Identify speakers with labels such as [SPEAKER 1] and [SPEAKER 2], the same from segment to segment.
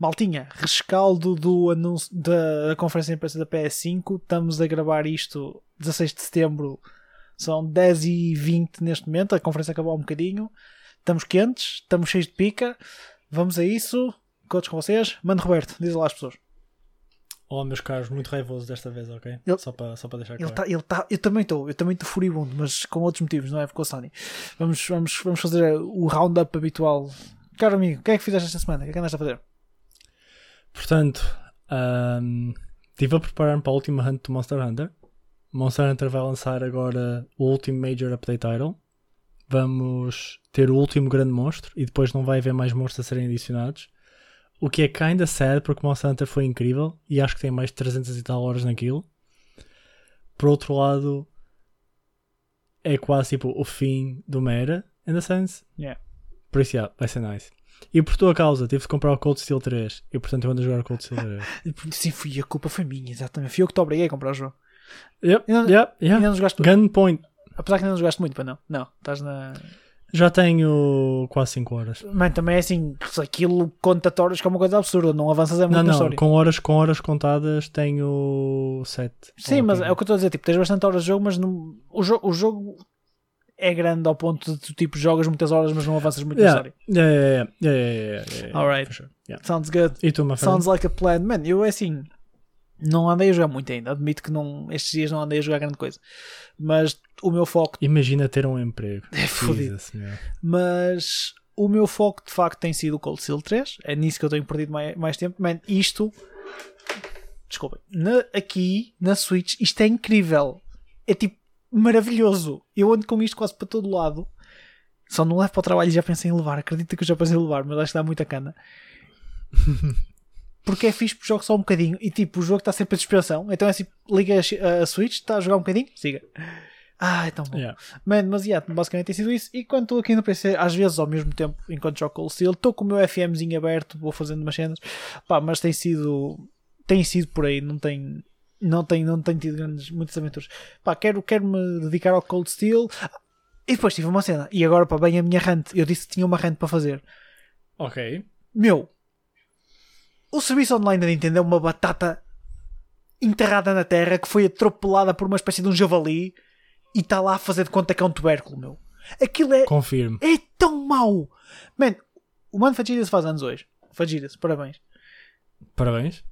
[SPEAKER 1] Maltinha, rescaldo do anúncio da conferência de imprensa da PS5. Estamos a gravar isto 16 de setembro. São 10 e 20 neste momento. A conferência acabou um bocadinho. Estamos quentes, estamos cheios de pica. Vamos a isso. Contos com vocês. Mano Roberto, diz lá às pessoas.
[SPEAKER 2] Oh, meus caros, muito raivoso desta vez, ok?
[SPEAKER 1] Ele-
[SPEAKER 2] Só para só deixar
[SPEAKER 1] Ele
[SPEAKER 2] claro.
[SPEAKER 1] tá, ele tá, eu também estou, eu também estou furibundo, mas com outros motivos, não é? Com a Sony. Vamos, vamos, vamos fazer o roundup habitual. Caro amigo, o que é que fizeste esta semana? O que é que andaste a fazer?
[SPEAKER 2] Portanto, ahm, estive a preparar-me para a última hunt do Monster Hunter. Monster Hunter vai lançar agora o último Major Update Title. Vamos ter o último grande monstro e depois não vai haver mais monstros a serem adicionados. O que é kinda sad porque Monster Hunter foi incrível e acho que tem mais de 300 e tal horas naquilo. Por outro lado, é quase tipo o fim do Mera, in a sense.
[SPEAKER 1] Yeah.
[SPEAKER 2] Por isso, yeah, vai ser nice. E por tua causa, tive de comprar o Cold Steel 3 e portanto eu ando a jogar o Cold Steel 3.
[SPEAKER 1] Sim, fui, a culpa foi minha, exatamente. Fui eu que te obriguei a comprar o jogo.
[SPEAKER 2] yep,
[SPEAKER 1] Ainda-
[SPEAKER 2] yep,
[SPEAKER 1] Ainda
[SPEAKER 2] yeah.
[SPEAKER 1] não jogaste muito.
[SPEAKER 2] Gunpoint.
[SPEAKER 1] Apesar que ainda não jogaste muito, para não. Não, estás na.
[SPEAKER 2] Já tenho quase 5 horas.
[SPEAKER 1] Mano, também é assim, aquilo conta horas que é uma coisa absurda, não avanças é muito
[SPEAKER 2] Não, não,
[SPEAKER 1] história.
[SPEAKER 2] com horas, com horas contadas tenho 7.
[SPEAKER 1] Sim, mas é o que eu estou a dizer, tipo, tens bastante horas de jogo, mas não... o, jo o jogo é grande ao ponto de tu tipo jogas muitas horas, mas não avanças muito
[SPEAKER 2] Yeah,
[SPEAKER 1] na história.
[SPEAKER 2] yeah, yeah, yeah, yeah, yeah, yeah, yeah,
[SPEAKER 1] Alright.
[SPEAKER 2] sure.
[SPEAKER 1] Sounds good.
[SPEAKER 2] E tu?
[SPEAKER 1] Sounds like a plan. Man, eu é assim. Não andei a jogar muito ainda. Admito que não, estes dias não andei a jogar grande coisa. Mas o meu foco.
[SPEAKER 2] Imagina ter um emprego.
[SPEAKER 1] É fodido. Mas o meu foco de facto tem sido o Cold Steel 3. É nisso que eu tenho perdido mais, mais tempo. Man, isto. Desculpem. Na- aqui na Switch, isto é incrível. É tipo maravilhoso. Eu ando com isto quase para todo lado. Só não levo para o trabalho e já pensei em levar. Acredita que eu já pensei em levar, mas acho que dá muita cana. Porque é fixe porque jogo só um bocadinho e tipo o jogo está sempre a suspensão. Então é assim: liga a, a Switch, está a jogar um bocadinho, siga. Ah, é tão bom.
[SPEAKER 2] Yeah.
[SPEAKER 1] Man, mas yeah, basicamente tem sido isso. E quando estou aqui no PC, às vezes ao mesmo tempo, enquanto jogo Cold Steel, estou com o meu FMzinho aberto, vou fazendo umas cenas. Pá, mas tem sido. Tem sido por aí, não tem. Não tem, não tem tido grandes, muitas aventuras. Pá, quero, quero me dedicar ao Cold Steel. E depois tive uma cena. E agora, pá, bem a minha rant. Eu disse que tinha uma rant para fazer.
[SPEAKER 2] Ok.
[SPEAKER 1] Meu, o serviço online da Nintendo é uma batata enterrada na terra que foi atropelada por uma espécie de um javali e está lá a fazer de conta que é um tubérculo, meu. Aquilo é,
[SPEAKER 2] Confirmo.
[SPEAKER 1] é tão mau. Man, o Mano Fagiras faz anos hoje. Fagiras, parabéns.
[SPEAKER 2] Parabéns.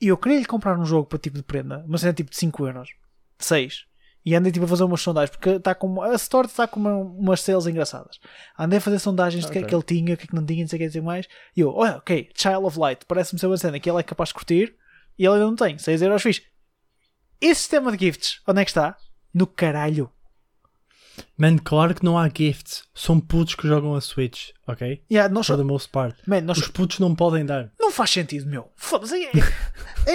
[SPEAKER 1] E eu queria lhe comprar um jogo para tipo de prenda, uma cena tipo de 5 euros, 6. E andei tipo a fazer umas sondagens, porque está com, a Store está com uma- umas sales engraçadas. Andei a fazer sondagens de o que é que ele tinha, o que é que não tinha, não sei o que dizer mais. E eu, olha, ok, Child of Light, parece-me ser uma cena que ele é capaz de curtir e ele ainda não tem, 6 euros fixe. Esse sistema de gifts, onde é que está? No caralho.
[SPEAKER 2] Man, claro que não há gifts. São putos que jogam a Switch, ok?
[SPEAKER 1] Yeah, nós,
[SPEAKER 2] For the most part.
[SPEAKER 1] man, nós,
[SPEAKER 2] Os putos não podem dar.
[SPEAKER 1] Não faz sentido, meu. Foda-se. Em,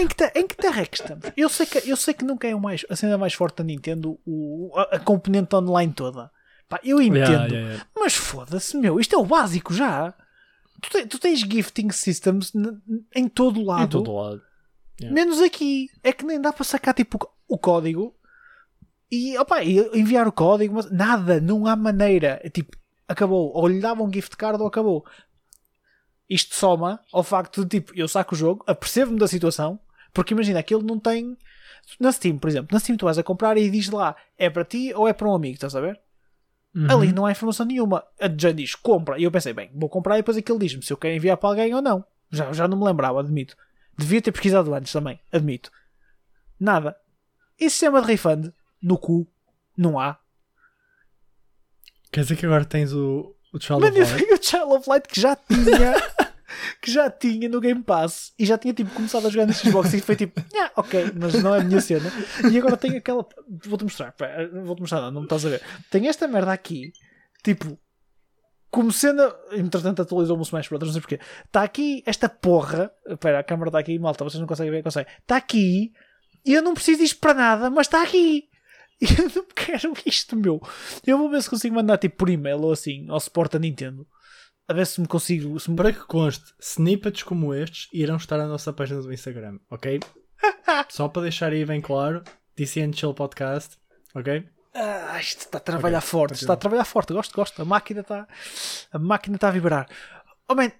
[SPEAKER 1] em, que te- em que terra é que estamos? Eu sei que, eu sei que nunca é o mais, a cena mais forte da Nintendo o, a, a componente online toda. Pá, eu entendo.
[SPEAKER 2] Yeah, yeah, yeah.
[SPEAKER 1] Mas foda-se, meu. Isto é o básico já. Tu, te- tu tens gifting systems em todo o lado.
[SPEAKER 2] Em todo lado. Yeah.
[SPEAKER 1] Menos aqui. É que nem dá para sacar tipo o código e, opa, enviar o código. Mas nada. Não há maneira. É tipo, acabou. Ou lhe dava um gift card ou acabou. Isto soma ao facto de tipo, eu saco o jogo, apercebo-me da situação, porque imagina, aquilo não tem. Na Steam, por exemplo, na Steam tu vais a comprar e diz lá é para ti ou é para um amigo, estás a ver?
[SPEAKER 2] Uhum.
[SPEAKER 1] Ali não há informação nenhuma. A Jane diz compra. E eu pensei, bem, vou comprar e depois aquilo diz-me se eu quero enviar para alguém ou não. Já, já não me lembrava, admito. Devia ter pesquisado antes também, admito. Nada. E sistema de refund? No cu. Não há.
[SPEAKER 2] Quer dizer que agora tens o, o Child
[SPEAKER 1] Mano,
[SPEAKER 2] of
[SPEAKER 1] eu
[SPEAKER 2] Light?
[SPEAKER 1] tenho o Child of Light que já tinha. que já tinha no Game Pass. E já tinha tipo começado a jogar no Xbox. E foi tipo, ah, ok, mas não é a minha cena. E agora tenho aquela. Vou-te mostrar. Vou-te mostrar, não, não me estás a ver. Tenho esta merda aqui. Tipo. Como cena. Entretanto, atualizou-me o Smash Brothers, não sei porquê. Está aqui esta porra. Espera, a câmera está aqui, malta. Vocês não conseguem ver, conseguem. Está aqui. E eu não preciso disto para nada, mas está aqui. E eu não quero isto, meu. Eu vou ver se consigo mandar tipo por e-mail ou assim ao suporte da Nintendo. A ver se me consigo. Se me...
[SPEAKER 2] Para que conste, snippets como estes irão estar na nossa página do Instagram, ok? Só para deixar aí bem claro, DCN Chill Podcast, ok?
[SPEAKER 1] Ah, isto está a trabalhar
[SPEAKER 2] Ok,
[SPEAKER 1] forte.
[SPEAKER 2] continua.
[SPEAKER 1] Está a trabalhar forte. Gosto, gosto. A máquina está. A máquina está a vibrar. Oh, man,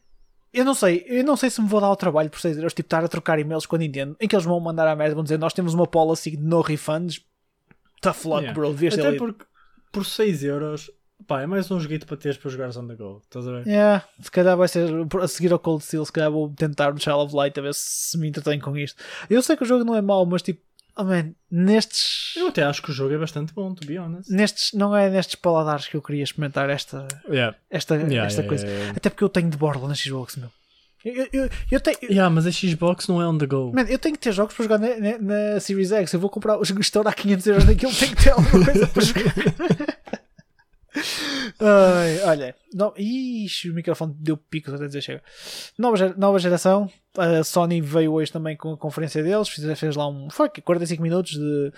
[SPEAKER 1] eu não sei, eu não sei se me vou dar ao trabalho por 6 euros, tipo, estar a trocar e-mails com a Nintendo, em que eles vão mandar a merda, vão dizer, nós temos uma policy de no refunds, tough luck,
[SPEAKER 2] Yeah.
[SPEAKER 1] bro, devias ter
[SPEAKER 2] Até
[SPEAKER 1] lido.
[SPEAKER 2] porque por 6 euros, pá, é mais um joguito para teres para jogares on the go. Estás a ver?
[SPEAKER 1] Yeah, se calhar vai ser a seguir ao Cold Steel, se calhar vou tentar no Child of Light a ver se me entretenho com isto. Eu sei que o jogo não é mau, mas tipo, oh man, nestes.
[SPEAKER 2] Eu até acho que o jogo é bastante bom, to be honest.
[SPEAKER 1] Nestes, não é nestes paladares que eu queria experimentar esta,
[SPEAKER 2] Yeah.
[SPEAKER 1] esta,
[SPEAKER 2] Yeah,
[SPEAKER 1] esta
[SPEAKER 2] yeah,
[SPEAKER 1] coisa.
[SPEAKER 2] yeah, yeah.
[SPEAKER 1] Até porque eu tenho de borla na Xbox, meu. Eu, eu, eu tenho.
[SPEAKER 2] Yeah, mas a Xbox não é on the go.
[SPEAKER 1] Man, eu tenho que ter jogos para jogar na, na, na Series X. Eu vou comprar o estourar 500 euros naquilo, tenho que ter alguma coisa para jogar. Ai, olha, no, ixi, o microfone deu pico até dizer chega. Nova, ger- nova geração, a Sony veio hoje também com a conferência deles, fez, fez lá um foi, que, 45 minutos de,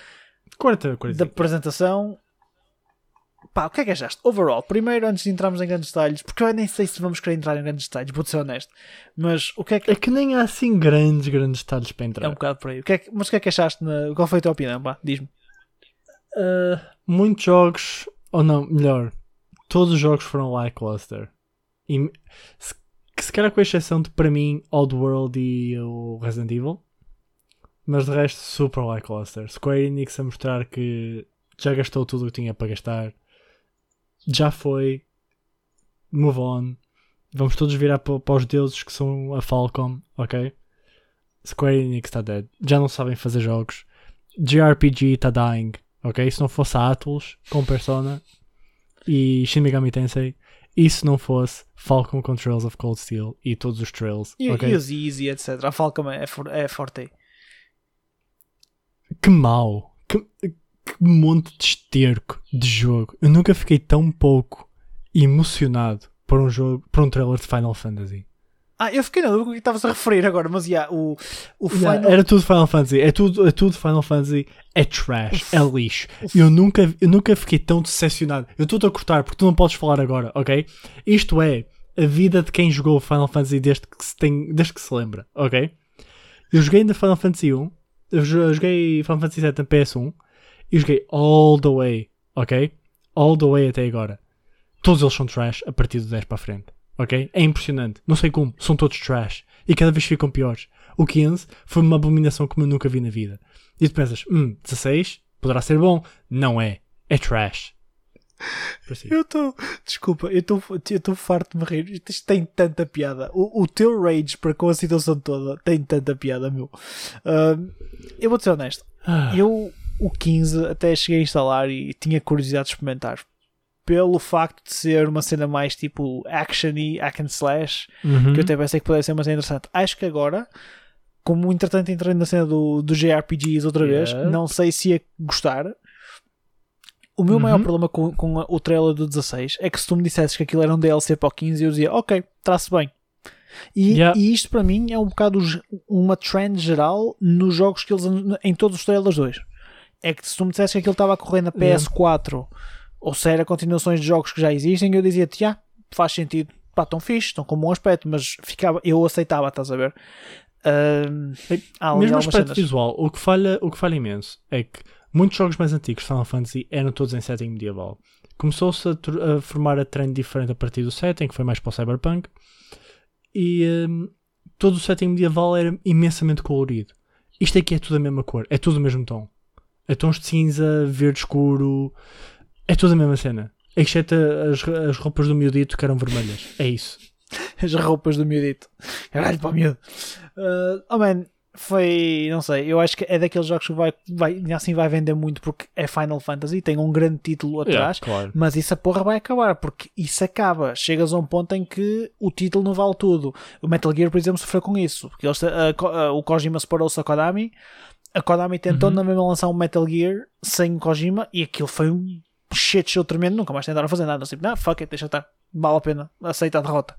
[SPEAKER 2] 40,
[SPEAKER 1] de
[SPEAKER 2] 40.
[SPEAKER 1] apresentação. Pá, o que é que achaste? Overall, primeiro, antes de entrarmos em grandes detalhes, porque eu nem sei se vamos querer entrar em grandes detalhes, vou ser honesto, mas o que é que
[SPEAKER 2] É que nem há assim grandes, grandes detalhes para
[SPEAKER 1] é um
[SPEAKER 2] entrar.
[SPEAKER 1] bocado por aí? O que é que- mas o que é que achaste? Na, qual foi a tua opinião? Pá, diz-me.
[SPEAKER 2] Uh, muitos jogos, ou não, melhor, todos os jogos foram lackluster. E, se, que se calhar com a exceção de, para mim, Oddworld e o Resident Evil. Mas de resto, super lackluster. Square Enix a mostrar que já gastou tudo o que tinha para gastar. Já foi. Move on. Vamos todos virar para, para os deuses que são a Falcom, ok? Square Enix está dead. Já não sabem fazer jogos. JRPG está dying, ok? Se não fosse a Atlus com Persona e Shin Megami Tensei, e se não fosse Falcon com Trails of Cold Steel e todos os Trails,
[SPEAKER 1] E,
[SPEAKER 2] ok?
[SPEAKER 1] e os Easy, etc. A Falcom é, for, é forte.
[SPEAKER 2] Que mau. Que, que monte de esterco de jogo. Eu nunca fiquei tão pouco emocionado por um jogo, por um trailer de Final Fantasy.
[SPEAKER 1] Ah, eu fiquei na dúvida com o que estavas a referir agora, mas yeah, o, o
[SPEAKER 2] Yeah,
[SPEAKER 1] Final.
[SPEAKER 2] Era tudo Final Fantasy. É tudo, é tudo Final Fantasy. É trash. É lixo. Eu nunca, eu nunca fiquei tão decepcionado. Eu estou-te a cortar porque tu não podes falar agora, ok? Isto é a vida de quem jogou Final Fantasy desde que se, tem, desde que se lembra, ok? Eu joguei ainda Final Fantasy 1. Eu jo- eu joguei Final Fantasy 7 na PS1. E joguei all the way, ok? All the way até agora. Todos eles são trash a partir do 10 para a frente. Ok? É impressionante. Não sei como. São todos trash. E cada vez ficam piores. O 15 foi uma abominação como eu nunca vi na vida. E tu pensas, hum, 16 poderá ser bom. Não é. É trash. Assim.
[SPEAKER 1] Eu estou. Desculpa, eu estou farto de me rir. Isto tem tanta piada. O, o teu rage para com a situação toda tem tanta piada, meu. Ahm, eu vou ser honesto.
[SPEAKER 2] Ah,
[SPEAKER 1] Eu, o 15, até cheguei a instalar e tinha curiosidade de experimentar. Pelo facto de ser uma cena mais tipo action e hack and slash,
[SPEAKER 2] uhum.
[SPEAKER 1] que eu até pensei que pudesse ser uma cena interessante. Acho que agora, como entretanto entrei na cena do, do JRPGs outra vez, não sei se ia gostar. O meu
[SPEAKER 2] Uhum.
[SPEAKER 1] maior problema com, com o trailer do 16 é que se tu me dissesses que aquilo era um DLC para o 15, eu dizia, ok, traço bem. E,
[SPEAKER 2] Yeah.
[SPEAKER 1] e isto para mim é um bocado uma trend geral nos jogos que eles em todos os trailers 2. É que se tu me dissesses que aquilo estava a correr na
[SPEAKER 2] Yeah.
[SPEAKER 1] PS4 ou se era continuações de jogos que já existem, eu dizia-te, já, faz sentido. Pá, estão fixe, estão com bom aspecto, mas ficava, eu aceitava, estás a ver? Há ali
[SPEAKER 2] Mesmo aspecto
[SPEAKER 1] cenas.
[SPEAKER 2] visual, o que, falha, o que falha imenso é que muitos jogos mais antigos de Final Fantasy eram todos em setting medieval. Começou-se a, a formar a trend diferente a partir do setting, que foi mais para o Cyberpunk, e hum, todo o setting medieval era imensamente colorido. Isto aqui é tudo a mesma cor, é tudo o mesmo tom. É tons de cinza, verde escuro, é tudo a mesma cena. Exceto as, as roupas do miudito que eram vermelhas. É isso.
[SPEAKER 1] as roupas do miudito. Caralho, para o miúdo. Uh, oh man, foi. Não sei, eu acho que é daqueles jogos que vai, vai, assim vai vender muito porque é Final Fantasy, tem um grande título atrás.
[SPEAKER 2] claro.
[SPEAKER 1] Mas isso a porra vai acabar, porque isso acaba. Chegas a um ponto em que o título não vale tudo. O Metal Gear, por exemplo, sofreu com isso. Porque eles, a Ko- a- o Kojima separou-se da Konami. A Konami tentou
[SPEAKER 2] Uhum.
[SPEAKER 1] na mesma lançar um Metal Gear sem Kojima e aquilo foi um shit show tremendo. Nunca mais tentaram fazer nada. Tipo, não, fuck it, deixa estar. Vale a pena. Aceita a derrota.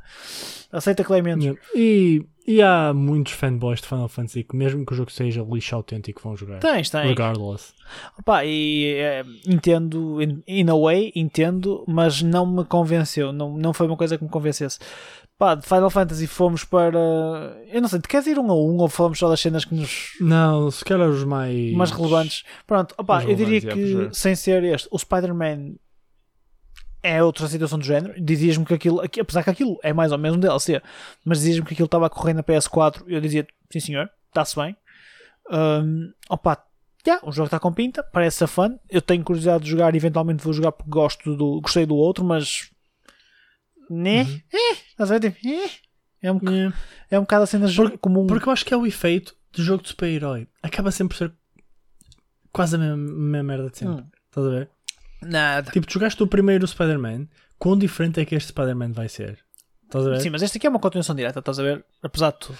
[SPEAKER 1] Aceita Clemente.
[SPEAKER 2] Yeah. E, e há muitos fanboys de Final Fantasy que, mesmo que o jogo seja lixo autêntico, vão jogar.
[SPEAKER 1] Tens, tens.
[SPEAKER 2] Regardless.
[SPEAKER 1] Opa, e eh, entendo, in, in a way, entendo, mas não me convenceu. Não, não foi uma coisa que me convencesse. Pá, de Final Fantasy fomos para. Eu não sei, tu queres ir um a um ou falamos só das cenas que nos.
[SPEAKER 2] Não, se calhar os mais.
[SPEAKER 1] mais relevantes? Pronto, opa, eu diria que,
[SPEAKER 2] é,
[SPEAKER 1] sem ser este, o Spider-Man é outra situação do género. Dizias-me que aquilo, aqui- apesar que aquilo é mais ou menos um DLC, mas dizias-me que aquilo estava a correr na PS4. Eu dizia, sim senhor, está-se bem. Um, opa, yeah, o jogo está com pinta, parece ser fun. Eu tenho curiosidade de jogar, eventualmente vou jogar porque gosto do, gostei do outro, mas. Né?
[SPEAKER 2] Uhum.
[SPEAKER 1] A ver? Tipo, eh. É um,
[SPEAKER 2] Yeah.
[SPEAKER 1] é um bocado a cena
[SPEAKER 2] Porque-
[SPEAKER 1] comum.
[SPEAKER 2] Porque eu acho que é o efeito de jogo de super-herói. Acaba sempre por ser quase a mesma, mesma merda de sempre.
[SPEAKER 1] Hum.
[SPEAKER 2] Estás a ver?
[SPEAKER 1] Nada.
[SPEAKER 2] Tipo, jogaste o primeiro Spider-Man, quão diferente é que este Spider-Man vai ser? Estás a ver?
[SPEAKER 1] Sim, mas este aqui é uma continuação direta, estás a ver? Apesar de tudo.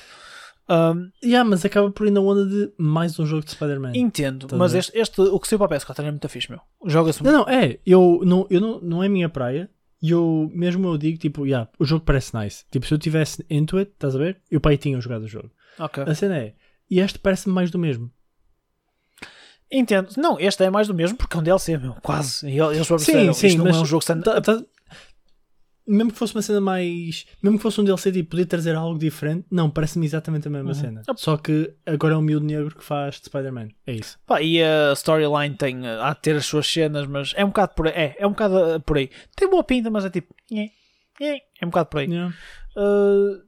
[SPEAKER 1] Um,
[SPEAKER 2] Yeah, mas acaba por ir na onda de mais um jogo de Spider-Man.
[SPEAKER 1] entendo, mas este, este, o que saiu para a PS4 é muito fixe, meu. Joga-se
[SPEAKER 2] Não, não, é. Eu não, eu não, não é a minha praia. E eu, mesmo eu digo, tipo, yeah, o jogo parece nice. Tipo, se eu tivesse into it, estás a ver? Eu pai tinha jogado o jogo.
[SPEAKER 1] Ok.
[SPEAKER 2] A cena é, e este parece-me mais do mesmo.
[SPEAKER 1] Entendo. Não, este é mais do mesmo porque é um DLC, meu. Quase. E Eles
[SPEAKER 2] Sim, sim,
[SPEAKER 1] não
[SPEAKER 2] mas
[SPEAKER 1] é um jogo stand
[SPEAKER 2] Tá- tá- mesmo que fosse uma cena mais. Mesmo que fosse um DLC tipo, podia trazer algo diferente, não, parece-me exatamente a mesma
[SPEAKER 1] Uhum.
[SPEAKER 2] cena. Só que agora é um miúdo negro que faz de Spider-Man. É isso.
[SPEAKER 1] Pá, e a storyline tem, há de ter as suas cenas, mas é um bocado por aí. É, é um bocado eh, por aí. Tem boa pinta, mas é tipo. É um bocado por aí.
[SPEAKER 2] Yeah.
[SPEAKER 1] Uh,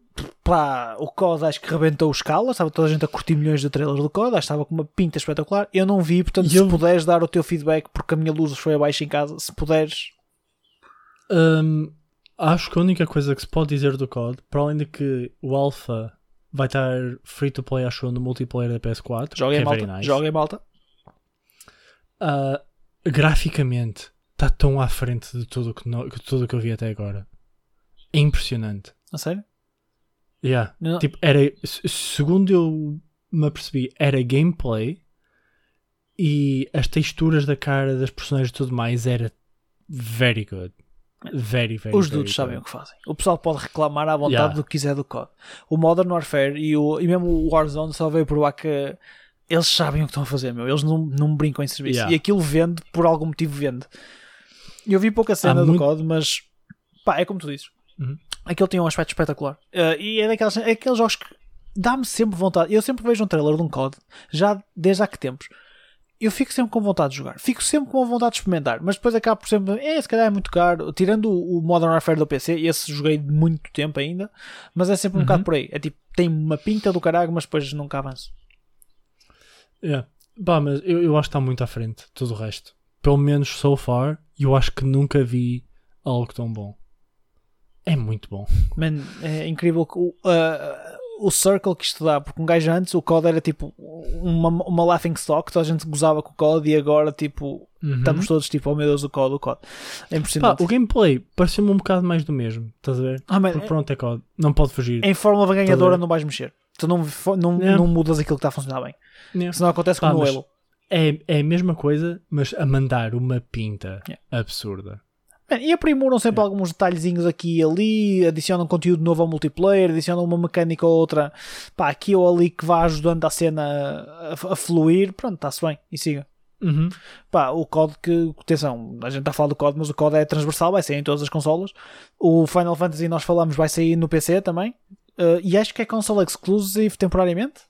[SPEAKER 1] pá, o COD acho que rebentou escala. Estava toda a gente a curtir milhões de trailers do COD. Acho que estava com uma pinta espetacular. Eu não vi, portanto,
[SPEAKER 2] E
[SPEAKER 1] se
[SPEAKER 2] eu-
[SPEAKER 1] puderes dar o teu feedback, porque a minha luz foi abaixo em casa, se puderes.
[SPEAKER 2] Hum, acho que a única coisa que se pode dizer do COD, para além de que o Alpha vai estar free to play, acho eu, no multiplayer da PS4,
[SPEAKER 1] Joguem
[SPEAKER 2] que é
[SPEAKER 1] malta.
[SPEAKER 2] nice.
[SPEAKER 1] Joguem malta.
[SPEAKER 2] Ah, graficamente está tão à frente de tudo que, no- que tudo que eu vi até agora. É impressionante.
[SPEAKER 1] A sério?
[SPEAKER 2] Yeah.
[SPEAKER 1] Não-
[SPEAKER 2] Tipo, era, se- segundo eu me apercebi, era gameplay e as texturas da cara das personagens e tudo mais era very good. Very, very
[SPEAKER 1] Os dudes sabem o que fazem. O pessoal pode reclamar à vontade
[SPEAKER 2] Yeah.
[SPEAKER 1] do que quiser do COD. O Modern Warfare e, o, e mesmo o Warzone só veio provar que eles sabem o que estão a fazer, meu. Eles não, não brincam em serviço.
[SPEAKER 2] Yeah.
[SPEAKER 1] E aquilo vende, por algum motivo vende. Eu vi pouca cena
[SPEAKER 2] Há
[SPEAKER 1] do
[SPEAKER 2] muito-
[SPEAKER 1] COD, mas pá, é como tu dizes.
[SPEAKER 2] Uhum.
[SPEAKER 1] Aquilo tem um aspecto espetacular. Uh, e é daquelas, é aqueles jogos que dá-me sempre vontade. Eu sempre vejo um trailer de um COD, já desde há que tempos. Eu fico sempre com vontade de jogar, fico sempre com vontade de experimentar, mas depois acabo por sempre, é, se calhar é muito caro. Tirando o Modern Warfare do PC, esse joguei muito tempo ainda, mas é sempre um
[SPEAKER 2] Uhum.
[SPEAKER 1] bocado por aí. É tipo, tem uma pinta do caralho, mas depois nunca avanço.
[SPEAKER 2] Yeah. Pá, mas eu, eu acho que está muito à frente de tudo o resto. Pelo menos so far, eu acho que nunca vi algo tão bom. É muito bom.
[SPEAKER 1] Man, é incrível que o, uh, o circle que isto dá, porque um gajo antes o COD era tipo uma, uma laughing stock, toda a gente gozava com o COD e agora tipo
[SPEAKER 2] Uhum.
[SPEAKER 1] estamos todos tipo, oh meu Deus, o COD, o COD. É
[SPEAKER 2] Pá,
[SPEAKER 1] impressionante.
[SPEAKER 2] o gameplay pareceu-me um bocado mais do mesmo. Estás a ver?
[SPEAKER 1] Ah, man,
[SPEAKER 2] Porque pronto, é COD. Não pode fugir.
[SPEAKER 1] em fórmula ganhadora não vais mexer. Tu não, não,
[SPEAKER 2] Yeah.
[SPEAKER 1] não mudas aquilo que está a funcionar bem.
[SPEAKER 2] Yeah.
[SPEAKER 1] Senão acontece
[SPEAKER 2] Pá,
[SPEAKER 1] como no
[SPEAKER 2] mas-
[SPEAKER 1] Halo.
[SPEAKER 2] É, é a mesma coisa, mas a mandar uma pinta
[SPEAKER 1] Yeah.
[SPEAKER 2] absurda.
[SPEAKER 1] Man, e aprimoram sempre alguns detalhezinhos aqui e ali, adicionam conteúdo novo ao multiplayer, adicionam uma mecânica ou outra pá, aqui ou ali que vá ajudando a cena a, a fluir. Pronto, está-se bem e siga.
[SPEAKER 2] Uhum.
[SPEAKER 1] Pá, o COD que, atenção, a gente está a falar do COD, mas o COD é transversal, vai sair em todas as consolas. O Final Fantasy, nós falamos, vai sair no PC também. Uh, e acho que é console exclusive temporariamente.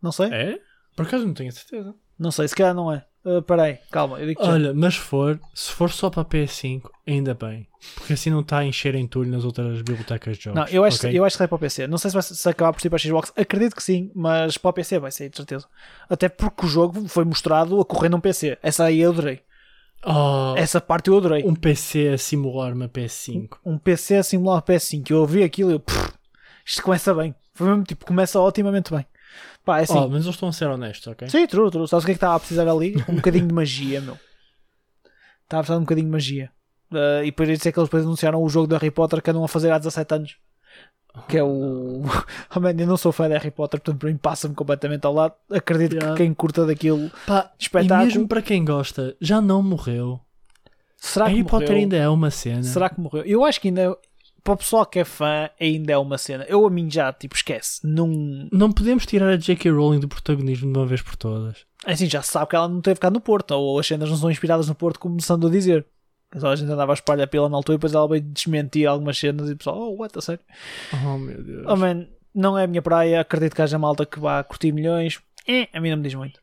[SPEAKER 1] Não sei,
[SPEAKER 2] É? Por acaso não tenho certeza.
[SPEAKER 1] não sei, se calhar não é. Uh, peraí, calma, eu digo já.
[SPEAKER 2] Olha, mas se for, se for só para PS5, ainda bem. Porque assim não está a encher entulho nas outras bibliotecas de jogos.
[SPEAKER 1] Não, eu acho,
[SPEAKER 2] ok?
[SPEAKER 1] eu acho que sai para o PC. Não sei se vai se acabar por sair para a Xbox. Acredito que sim, mas para o PC vai sair, de certeza. Até porque o jogo foi mostrado a correr num PC. Essa aí eu adorei.
[SPEAKER 2] Oh,
[SPEAKER 1] Essa parte eu adorei.
[SPEAKER 2] um PC a simular uma PS5.
[SPEAKER 1] Um PC a simular o PS5. Eu ouvi aquilo e eu, "Pff, isto começa bem. Foi mesmo tipo, começa otimamente bem. Pá, é assim.
[SPEAKER 2] Oh, mas eles estão a ser honestos, ok?
[SPEAKER 1] Sim, true, true. Sabes o que é que estava a precisar ali? Um bocadinho de magia, meu. Estava a precisar de um bocadinho de magia. Uh, e por isso é que eles depois anunciaram o jogo de Harry Potter que andam a fazer há 17 anos. Que é o. Oh, man, eu não sou fã de Harry Potter, portanto para mim passa-me completamente ao lado. Acredito
[SPEAKER 2] Yeah.
[SPEAKER 1] que quem curta daquilo.
[SPEAKER 2] Pá,
[SPEAKER 1] Espetáculo.
[SPEAKER 2] E mesmo para quem gosta, já não morreu.
[SPEAKER 1] Será
[SPEAKER 2] Harry? Potter ainda é uma cena.
[SPEAKER 1] Será que morreu? Eu acho que ainda. Para o pessoal que é fã, ainda é uma cena. Eu a mim já, tipo, esquece. Não.
[SPEAKER 2] Não podemos tirar a J.K. Rowling do protagonismo de uma vez por todas.
[SPEAKER 1] Assim, já se sabe que ela não teve cá no Porto. Ou as cenas não são inspiradas no Porto, começando a dizer. Só a gente andava a espalhar pela na altura e depois ela veio desmentir algumas cenas e o pessoal, oh, what, a sério?
[SPEAKER 2] Oh meu Deus.
[SPEAKER 1] Oh man, não é a minha praia, acredito que haja malta que vá curtir milhões. É, a mim não me diz muito.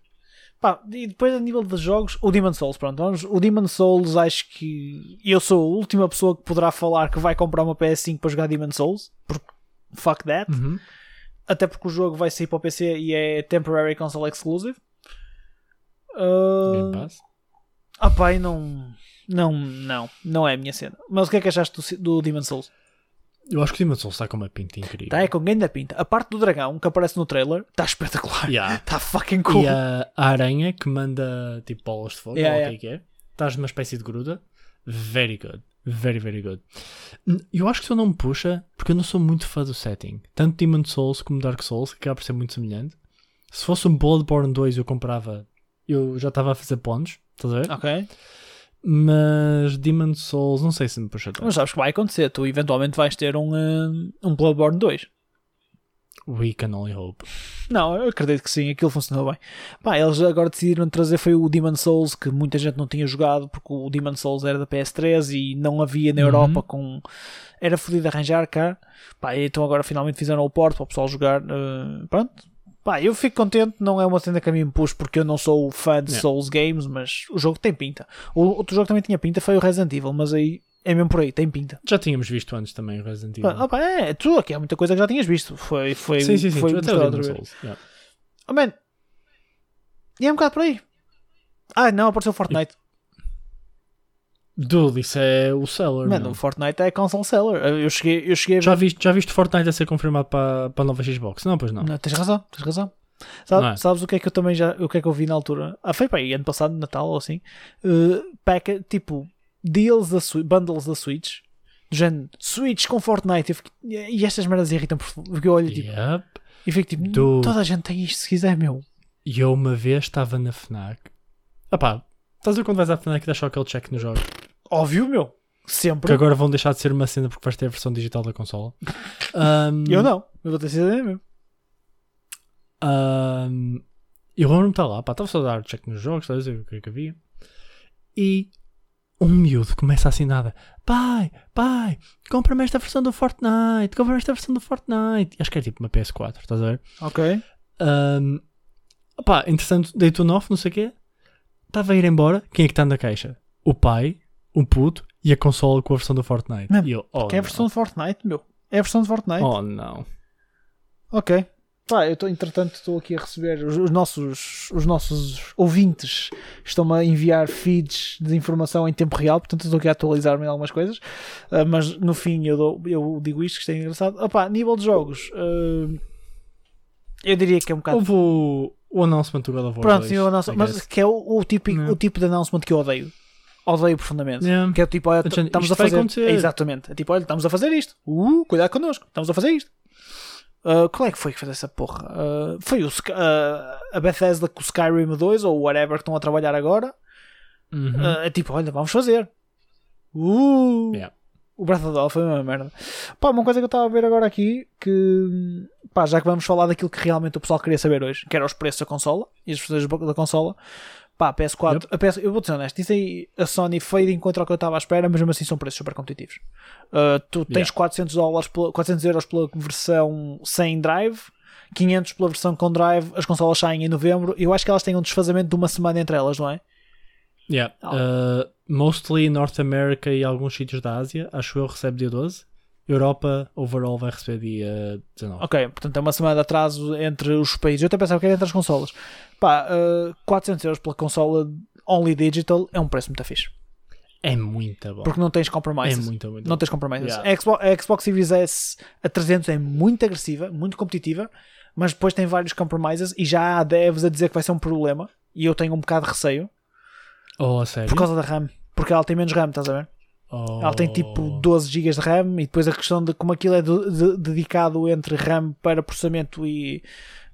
[SPEAKER 1] Pá, e depois a nível de jogos, o Demon Souls, pronto, vamos, o Demon Souls acho que eu sou a última pessoa que poderá falar que vai comprar uma PS5 para jogar Demon Souls, porque fuck that,
[SPEAKER 2] Uhum.
[SPEAKER 1] até porque o jogo vai sair para o PC e é temporary console exclusive. Uh,
[SPEAKER 2] Game Pass.
[SPEAKER 1] ah pá, não, não, não, não é a minha cena. Mas o que é que achaste do, do Demon Souls?
[SPEAKER 2] Eu acho que o Demon Souls está com uma pinta incrível.
[SPEAKER 1] Tá, é com grande pinta. A parte do dragão que aparece no trailer está espetacular.
[SPEAKER 2] Yeah.
[SPEAKER 1] Está fucking cool.
[SPEAKER 2] E a, a aranha que manda tipo bolas de fogo,
[SPEAKER 1] Yeah,
[SPEAKER 2] ou o
[SPEAKER 1] yeah.
[SPEAKER 2] que é que é? Estás numa espécie de gruda. Very good. Very, very good. Eu acho que só não me puxa porque eu não sou muito fã do setting. Tanto Demon Souls como Dark Souls, que acaba por ser muito semelhante. Se fosse um Bloodborne 2 eu comprava. Eu já estava a fazer pontos, estás a ver?
[SPEAKER 1] Ok.
[SPEAKER 2] Mas Demon Souls, não sei se me puxa tanto.
[SPEAKER 1] Mas sabes que vai acontecer. Tu eventualmente vais ter um, um, um Bloodborne 2.
[SPEAKER 2] We can only hope.
[SPEAKER 1] Não, eu acredito que sim, aquilo funcionou bem. Pá, eles agora decidiram trazer foi o Demon Souls, que muita gente não tinha jogado, porque o Demon Souls era da PS3 e não havia na
[SPEAKER 2] Uhum.
[SPEAKER 1] Europa com. Era fodido arranjar cá. Pá, então agora finalmente fizeram o porto para o pessoal jogar. eh, pronto. Pá, eu fico contente, não é uma cena que a mim me pus porque eu não sou fã de
[SPEAKER 2] Yeah.
[SPEAKER 1] Souls Games, mas o jogo tem pinta. O outro jogo que também tinha pinta foi o Resident Evil, mas aí é mesmo por aí, tem pinta.
[SPEAKER 2] Já tínhamos visto antes também o Resident Evil.
[SPEAKER 1] Ah, pá, é, tu aqui há muita coisa que já tinhas visto. Foi, foi,
[SPEAKER 2] sim, sim, sim.
[SPEAKER 1] foi
[SPEAKER 2] até o
[SPEAKER 1] outra vez.
[SPEAKER 2] Souls. yeah.
[SPEAKER 1] Oh, man. E é um bocado por aí. Ah, não, apareceu o Fortnite.
[SPEAKER 2] Dude, isso é o seller.
[SPEAKER 1] Mano, o Fortnite é console seller. Eu cheguei, eu cheguei.
[SPEAKER 2] Já viste, já viste Fortnite a ser confirmado para, para a nova Xbox? Não, pois não.
[SPEAKER 1] Não, tens razão, tens razão. Sabe-
[SPEAKER 2] é?
[SPEAKER 1] Sabes o que é que eu também já. O que é que eu vi na altura? Ah, foi para aí, ano passado, Natal ou assim. Uh, pack, tipo, deals da Switch, bundles da Switch. Do género, Switch com Fortnite. Fico- e estas merdas irritam porque eu olho tipo,
[SPEAKER 2] Yep.
[SPEAKER 1] e fico tipo,
[SPEAKER 2] Dude.
[SPEAKER 1] toda a gente tem isto se quiser, meu.
[SPEAKER 2] E eu uma vez estava na FNAC. Ah pá, estás a ver quando vais à FNAC e só aquele check no jogo?
[SPEAKER 1] Óbvio, meu.
[SPEAKER 2] Que
[SPEAKER 1] Sempre.
[SPEAKER 2] agora vão deixar de ser uma cena porque vais ter a versão digital da consola. Ahm,
[SPEAKER 1] Eu não. Eu vou ter sido mesmo.
[SPEAKER 2] ahm, eu lembro-me estar lá, pá, estava só a dar check nos jogos, estás a ver o que é que havia. E um miúdo começa assim nada. Pai, pai, compra-me esta versão do Fortnite, compra-me esta versão do Fortnite. Acho que é tipo uma PS4, estás a ver?
[SPEAKER 1] Ok.
[SPEAKER 2] Um, opá, entretanto, dei-te um off, não sei o quê. Estava a ir embora. Quem é que está na caixa? O pai, um puto e a consola com a versão do Fortnite.
[SPEAKER 1] Não,
[SPEAKER 2] e eu, oh,
[SPEAKER 1] Que é a versão de Fortnite, meu. É a versão de Fortnite.
[SPEAKER 2] Oh, não.
[SPEAKER 1] Ok. Pá, eu estou, entretanto, estou aqui a receber os, os nossos, os nossos ouvintes estão-me a enviar feeds de informação em tempo real, portanto estou aqui a atualizar-me em algumas coisas, Ah, mas no fim eu, dou- eu digo isto que isto é engraçado. Opá, nível de jogos, ah, eu diria que é um bocado.
[SPEAKER 2] Houve o, o announcement do God of War
[SPEAKER 1] Pronto,
[SPEAKER 2] 2,
[SPEAKER 1] eu anuncio-
[SPEAKER 2] I
[SPEAKER 1] mas que é o, o, típico,
[SPEAKER 2] Não.
[SPEAKER 1] o tipo de announcement que eu odeio. Odeio profundamente.
[SPEAKER 2] Yeah.
[SPEAKER 1] Que é tipo, olha,
[SPEAKER 2] Gente,
[SPEAKER 1] estamos a fazer.
[SPEAKER 2] acontecer.
[SPEAKER 1] Exatamente. É tipo, olha, estamos a fazer isto. Uh, cuidado connosco. Estamos a fazer isto. Uh, qual é que foi que fez essa porra? Uh, foi o, uh, a Bethesda com o Skyrim 2 ou whatever que estão a trabalhar agora.
[SPEAKER 2] Uhum.
[SPEAKER 1] Uh, é tipo, olha, vamos fazer. Uh,
[SPEAKER 2] Yeah.
[SPEAKER 1] O Breath of the Wild foi uma merda. Pá, uma coisa que eu estava a ver agora aqui que pá, já que vamos falar daquilo que realmente o pessoal queria saber hoje, que era os preços da consola e as versões da consola. Pá, a PS4, a PS, eu vou ser honesto, isso aí a Sony foi de encontro ao que eu estava à espera, mas mesmo assim são preços super competitivos. Uh, tu tens
[SPEAKER 2] Yeah.
[SPEAKER 1] 400, dólares pela- 400 euros pela versão sem drive, 500 pela versão com drive, as consolas saem em novembro. Eu acho que elas têm um desfazamento de uma semana entre elas, não é?
[SPEAKER 2] Yeah. Uh, mostly North America e alguns sítios da Ásia, acho eu, recebe dia 12. Europa, overall, vai receber dia 19.
[SPEAKER 1] Ok, portanto é uma semana de atraso entre os países. Eu até pensava que era entre as consolas. Pá, uh, 400 euros pela consola only digital é um preço muito fixe.
[SPEAKER 2] É muito bom.
[SPEAKER 1] Porque não tens
[SPEAKER 2] É
[SPEAKER 1] compromises.
[SPEAKER 2] muito, muito
[SPEAKER 1] não
[SPEAKER 2] bom.
[SPEAKER 1] tens compromises.
[SPEAKER 2] Yeah.
[SPEAKER 1] A, Xbox, a Xbox Series S a 300 é muito agressiva, muito competitiva, mas depois tem vários compromises e já há devs a dizer que vai ser um problema. E eu tenho um bocado de receio
[SPEAKER 2] Oh, sério?
[SPEAKER 1] por causa da RAM. Porque ela tem menos RAM, estás a ver?
[SPEAKER 2] Oh.
[SPEAKER 1] Ela tem tipo 12 GB de RAM e depois a questão de como aquilo é de- de- dedicado entre RAM para processamento e.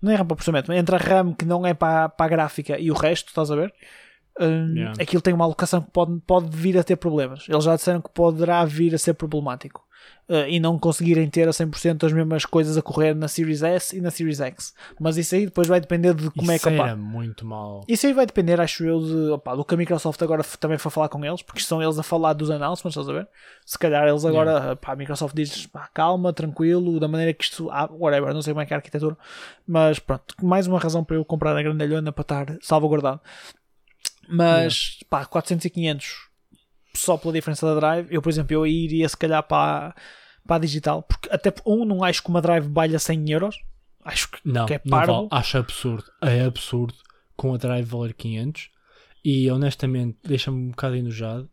[SPEAKER 1] Não é RAM para processamento, entre a RAM que não é para, para a gráfica e o resto, estás a ver? Hum,
[SPEAKER 2] Yeah.
[SPEAKER 1] aquilo tem uma alocação que pode, pode vir a ter problemas. Eles já disseram que poderá vir a ser problemático. Uh, e não conseguirem ter a 100% as mesmas coisas a correr na Series S e na Series X. Mas isso aí depois vai depender de como é
[SPEAKER 2] Isso
[SPEAKER 1] que. opá,
[SPEAKER 2] era muito mal.
[SPEAKER 1] isso aí vai depender, acho eu, de, opá, do que a Microsoft agora também foi falar com eles, porque são eles a falar dos announcements, estás a ver? Se calhar eles agora, pá, a Microsoft diz pá, calma, tranquilo, da maneira que isto, ah, whatever, não sei como é que é a arquitetura, mas pronto, mais uma razão para eu comprar a grandalhona para estar salvaguardado. Mas, pá, 400 e 500 só pela diferença da drive, eu, por exemplo, eu iria se calhar para, para a digital, porque até, um, não acho que uma drive valha 100 euros, acho que,
[SPEAKER 2] Não,
[SPEAKER 1] que é
[SPEAKER 2] não vale. acho absurdo. É absurdo com a drive valer 500 e honestamente deixa-me um bocado enojado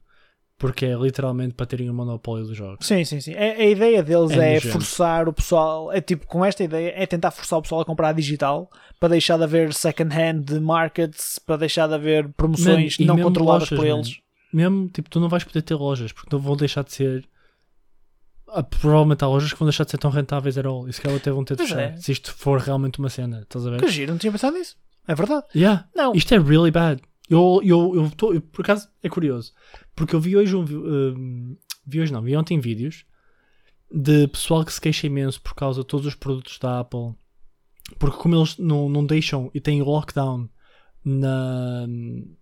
[SPEAKER 2] porque é literalmente para terem o monopólio dos jogos.
[SPEAKER 1] Sim, sim, sim. É- a ideia deles
[SPEAKER 2] É
[SPEAKER 1] é, forçar o pessoal, é tipo, com esta ideia, é tentar forçar o pessoal a comprar a digital para deixar de haver second-hand markets, para deixar de haver promoções
[SPEAKER 2] Mano, e
[SPEAKER 1] não controladas
[SPEAKER 2] lojas,
[SPEAKER 1] por eles.
[SPEAKER 2] Mesmo, tipo, tu não vais poder ter lojas porque não vão deixar de ser. Ah, provavelmente há lojas que vão deixar de ser tão rentáveis at all. E se calhar até vão ter de fechar.
[SPEAKER 1] é.
[SPEAKER 2] Se isto for realmente uma cena, estás a ver?
[SPEAKER 1] Que giro, não tinha pensado nisso. É verdade.
[SPEAKER 2] Yeah.
[SPEAKER 1] Não.
[SPEAKER 2] Isto é really bad. Eu, eu, eu, tô, eu, por acaso, é curioso. Porque eu vi hoje um. um, vi hoje não, vi ontem vídeos de pessoal que se queixa imenso por causa de todos os produtos da Apple. Porque como eles não, não deixam e têm lockdown na,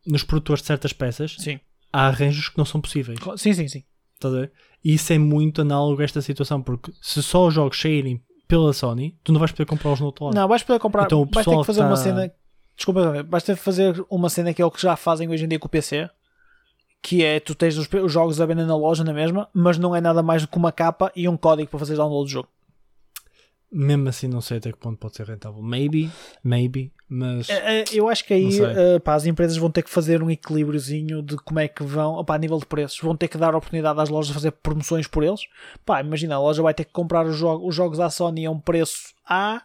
[SPEAKER 2] nos produtores de certas peças,
[SPEAKER 1] Sim.
[SPEAKER 2] há arranjos que não são possíveis.
[SPEAKER 1] Sim, sim, sim.
[SPEAKER 2] Estás a ver? E isso é muito análogo a esta situação, porque se só os jogos saírem pela Sony, tu não vais poder comprá-los no outro lado.
[SPEAKER 1] Não, vais poder comprar,
[SPEAKER 2] Então, o
[SPEAKER 1] vais ter que fazer
[SPEAKER 2] que
[SPEAKER 1] uma
[SPEAKER 2] tá-
[SPEAKER 1] cena. Desculpa, que fazer uma cena que é o que já fazem hoje em dia com o PC. Que é tu tens os, os jogos a vender na loja na mesma, mas não é nada mais do que uma capa e um código para fazer download do jogo.
[SPEAKER 2] Mesmo assim, não sei até que ponto pode ser rentável. Maybe, maybe, mas.
[SPEAKER 1] É, é, Eu acho que aí eh, pá, as empresas vão ter que fazer um equilíbriozinho de como é que vão, opá, a nível de preços, vão ter que dar oportunidade às lojas de fazer promoções por eles. Pá, imagina, a loja vai ter que comprar os, jo- os jogos à Sony a um preço A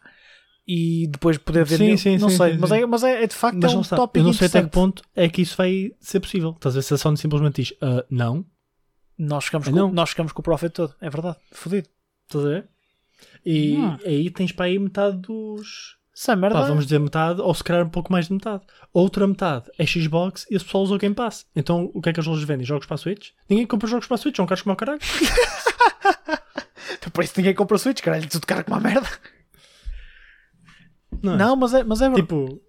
[SPEAKER 1] e depois poder
[SPEAKER 2] Sim,
[SPEAKER 1] vender.
[SPEAKER 2] sim,
[SPEAKER 1] não
[SPEAKER 2] sim,
[SPEAKER 1] sei,
[SPEAKER 2] sim,
[SPEAKER 1] mas,
[SPEAKER 2] sim.
[SPEAKER 1] É, mas é, é de facto
[SPEAKER 2] Mas
[SPEAKER 1] é um
[SPEAKER 2] está.
[SPEAKER 1] tópico
[SPEAKER 2] Eu não sei até que ponto é que isso vai ser possível. Estás a ver se a Sony simplesmente diz "Ah, não,
[SPEAKER 1] Nós ficamos,
[SPEAKER 2] É
[SPEAKER 1] com,
[SPEAKER 2] não.
[SPEAKER 1] nós ficamos com o profit todo, é verdade, fodido.
[SPEAKER 2] estás a ver? E
[SPEAKER 1] Hum.
[SPEAKER 2] aí tens para aí metade dos.
[SPEAKER 1] Isso é merda.
[SPEAKER 2] Pá, vamos dizer metade, ou se calhar um pouco mais de metade. Outra metade é Xbox e esse pessoal usa o Game Pass. Então o que é que as lojas vendem? Jogos para a Switch? Ninguém compra jogos para a Switch, são caros como o caralho.
[SPEAKER 1] Por isso ninguém compra Switch, caralho, tudo cara com uma merda.
[SPEAKER 2] Não, é?
[SPEAKER 1] Não, mas é, mas é verdade.
[SPEAKER 2] Tipo,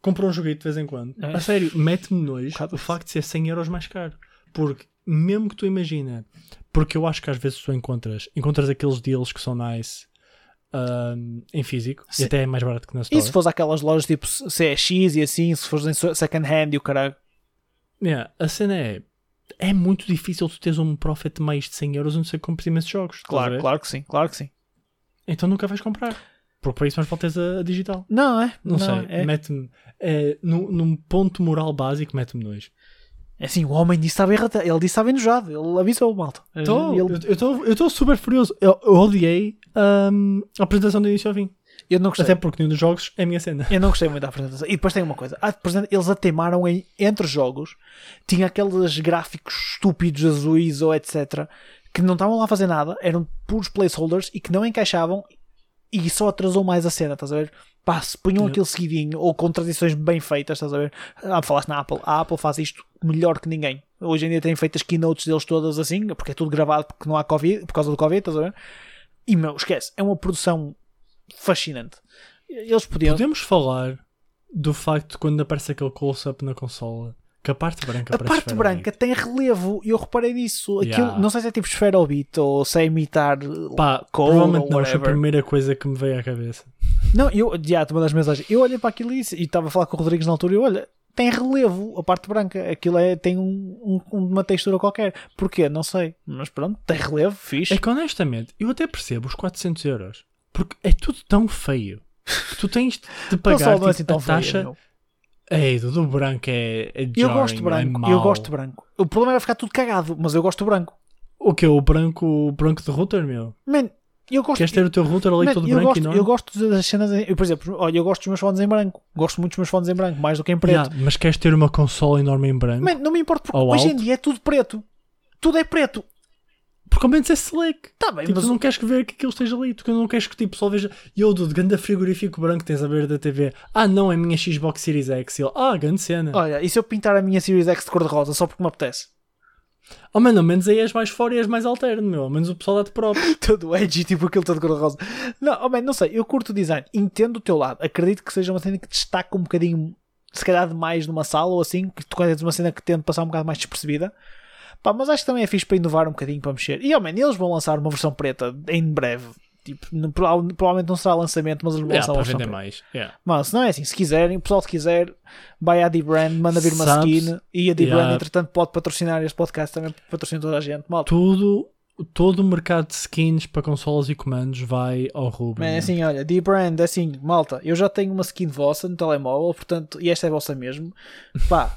[SPEAKER 2] compra um joguito de vez em quando.
[SPEAKER 1] É.
[SPEAKER 2] A sério, mete-me nojo o facto de ser 100 euros mais caro. Porque, mesmo que tu imagina, porque eu acho que às vezes tu encontras, encontras aqueles deals que são nice ahm, em físico
[SPEAKER 1] Sim.
[SPEAKER 2] e até é mais barato que na
[SPEAKER 1] E
[SPEAKER 2] store.
[SPEAKER 1] se fores aquelas lojas tipo CX e assim, se fores em second hand e o caralho.
[SPEAKER 2] Yeah, a cena é. É muito difícil tu teres um profit mais de 100 euros onde você compra imensos jogos.
[SPEAKER 1] Claro, claro que sim, claro que sim.
[SPEAKER 2] Então nunca vais comprar. Porque para isso mais falta a, a digital.
[SPEAKER 1] Não, é?
[SPEAKER 2] Não, sei.
[SPEAKER 1] É.
[SPEAKER 2] Mete-me. É, num, num ponto moral básico, mete-me nojo.
[SPEAKER 1] É assim, o homem disse que estava irrita- ele disse que estava enojado, ele avisou o malta.
[SPEAKER 2] Tô,
[SPEAKER 1] Ele-
[SPEAKER 2] eu estou super furioso. Eu, eu odiei ahm, a apresentação do início ao fim.
[SPEAKER 1] eu não gostei.
[SPEAKER 2] Até porque nenhum dos jogos é a minha cena.
[SPEAKER 1] Eu não gostei muito da apresentação. E depois tem uma coisa: a apresenta- eles a teimaram em, entre jogos, tinha aqueles gráficos estúpidos azuis ou etc. que não estavam lá a fazer nada, eram puros placeholders e que não encaixavam e só atrasou mais a cena, estás a ver? Pá, se punham aquilo seguidinho ou com tradições bem feitas, estás a ver? Ah, falaste na Apple, a Apple faz isto melhor que ninguém. Hoje em dia têm feito as keynotes deles todas assim, porque é tudo gravado porque não há Covid, por causa do Covid, estás a ver? E meu, esquece, é uma produção fascinante. Eles podiam.
[SPEAKER 2] Podemos falar do facto de quando aparece aquele close-up na consola que a parte branca
[SPEAKER 1] A parte branca tem relevo e eu reparei nisso. Aquilo,
[SPEAKER 2] Yeah.
[SPEAKER 1] Não sei se é tipo esferobit ou se é imitar.
[SPEAKER 2] Pá, provavelmente não, foi a primeira coisa que me veio à cabeça.
[SPEAKER 1] Não, eu, já, te das mensagens. Eu olhei para aquilo e disse- e estava a falar com o Rodrigues na altura e olha, tem relevo a parte branca. Aquilo é, tem um, um- uma textura qualquer. Porquê? Não sei. Mas pronto, tem relevo, fixe.
[SPEAKER 2] É que honestamente, eu até percebo os 400 euros. Porque é tudo tão feio. Tu tens de pagar
[SPEAKER 1] é
[SPEAKER 2] tipo,
[SPEAKER 1] assim
[SPEAKER 2] a
[SPEAKER 1] feio,
[SPEAKER 2] taxa.
[SPEAKER 1] meu.
[SPEAKER 2] Ei, do do branco é, é
[SPEAKER 1] Eu gosto de branco.
[SPEAKER 2] é
[SPEAKER 1] eu gosto de branco. O problema era ficar tudo cagado, mas eu gosto de branco.
[SPEAKER 2] O que? O branco, o branco de router, meu?
[SPEAKER 1] Man, eu gosto
[SPEAKER 2] Queres ter o teu router ali
[SPEAKER 1] Man,
[SPEAKER 2] todo branco
[SPEAKER 1] gosto,
[SPEAKER 2] e enorme?
[SPEAKER 1] eu gosto das cenas. Em, eu, por exemplo, olha, eu gosto dos meus fones em branco. Gosto muito dos meus fones em branco, mais do que em preto.
[SPEAKER 2] Yeah, mas queres ter uma consola enorme em branco?
[SPEAKER 1] Man, não me importa porque hoje em
[SPEAKER 2] alto?
[SPEAKER 1] dia é tudo preto. Tudo é preto.
[SPEAKER 2] Porque ao menos é slick.
[SPEAKER 1] Tá bem,
[SPEAKER 2] Tipo,
[SPEAKER 1] mas
[SPEAKER 2] tu não queres que ver que aquilo esteja ali, tu não queres que tipo, só veja. E eu do ganda frigorífico branco tens a ver da TV. Ah, não, é a minha Xbox Series X. E ele, ah, grande cena.
[SPEAKER 1] olha, e se eu pintar a minha Series X de cor-de-rosa só porque me apetece?
[SPEAKER 2] Oh, mano, ao menos aí és mais fora e és mais alterno, meu. Ao menos o pessoal dá-te próprio.
[SPEAKER 1] todo edgy, tipo aquele todo cor-de-rosa. Não, oh, man, não sei, eu curto o design, entendo o teu lado, acredito que seja uma cena que destaca um bocadinho, se calhar demais numa sala ou assim, que tu és uma cena que tende passar um bocado mais despercebida. Pá, mas acho que também é fixe para inovar um bocadinho, para mexer. E, oh, man, eles vão lançar uma versão preta em breve. Tipo, no- prova- provavelmente não será lançamento, mas eles vão
[SPEAKER 2] Yeah,
[SPEAKER 1] lançar
[SPEAKER 2] para vender
[SPEAKER 1] preta.
[SPEAKER 2] mais. Yeah.
[SPEAKER 1] Mas se não é assim, se quiserem, o pessoal se quiser, vai à D-Brand, manda vir uma
[SPEAKER 2] Sabes-
[SPEAKER 1] skin e a D-Brand,
[SPEAKER 2] Yeah.
[SPEAKER 1] entretanto, pode patrocinar este podcast também, patrocina toda a gente. Malta,
[SPEAKER 2] Tudo, todo o mercado de skins para consolas e comandos vai ao rubro.
[SPEAKER 1] Man, é assim, olha, D-Brand, é assim, malta, eu já tenho uma skin vossa no telemóvel, portanto, e esta é vossa mesmo. Pá,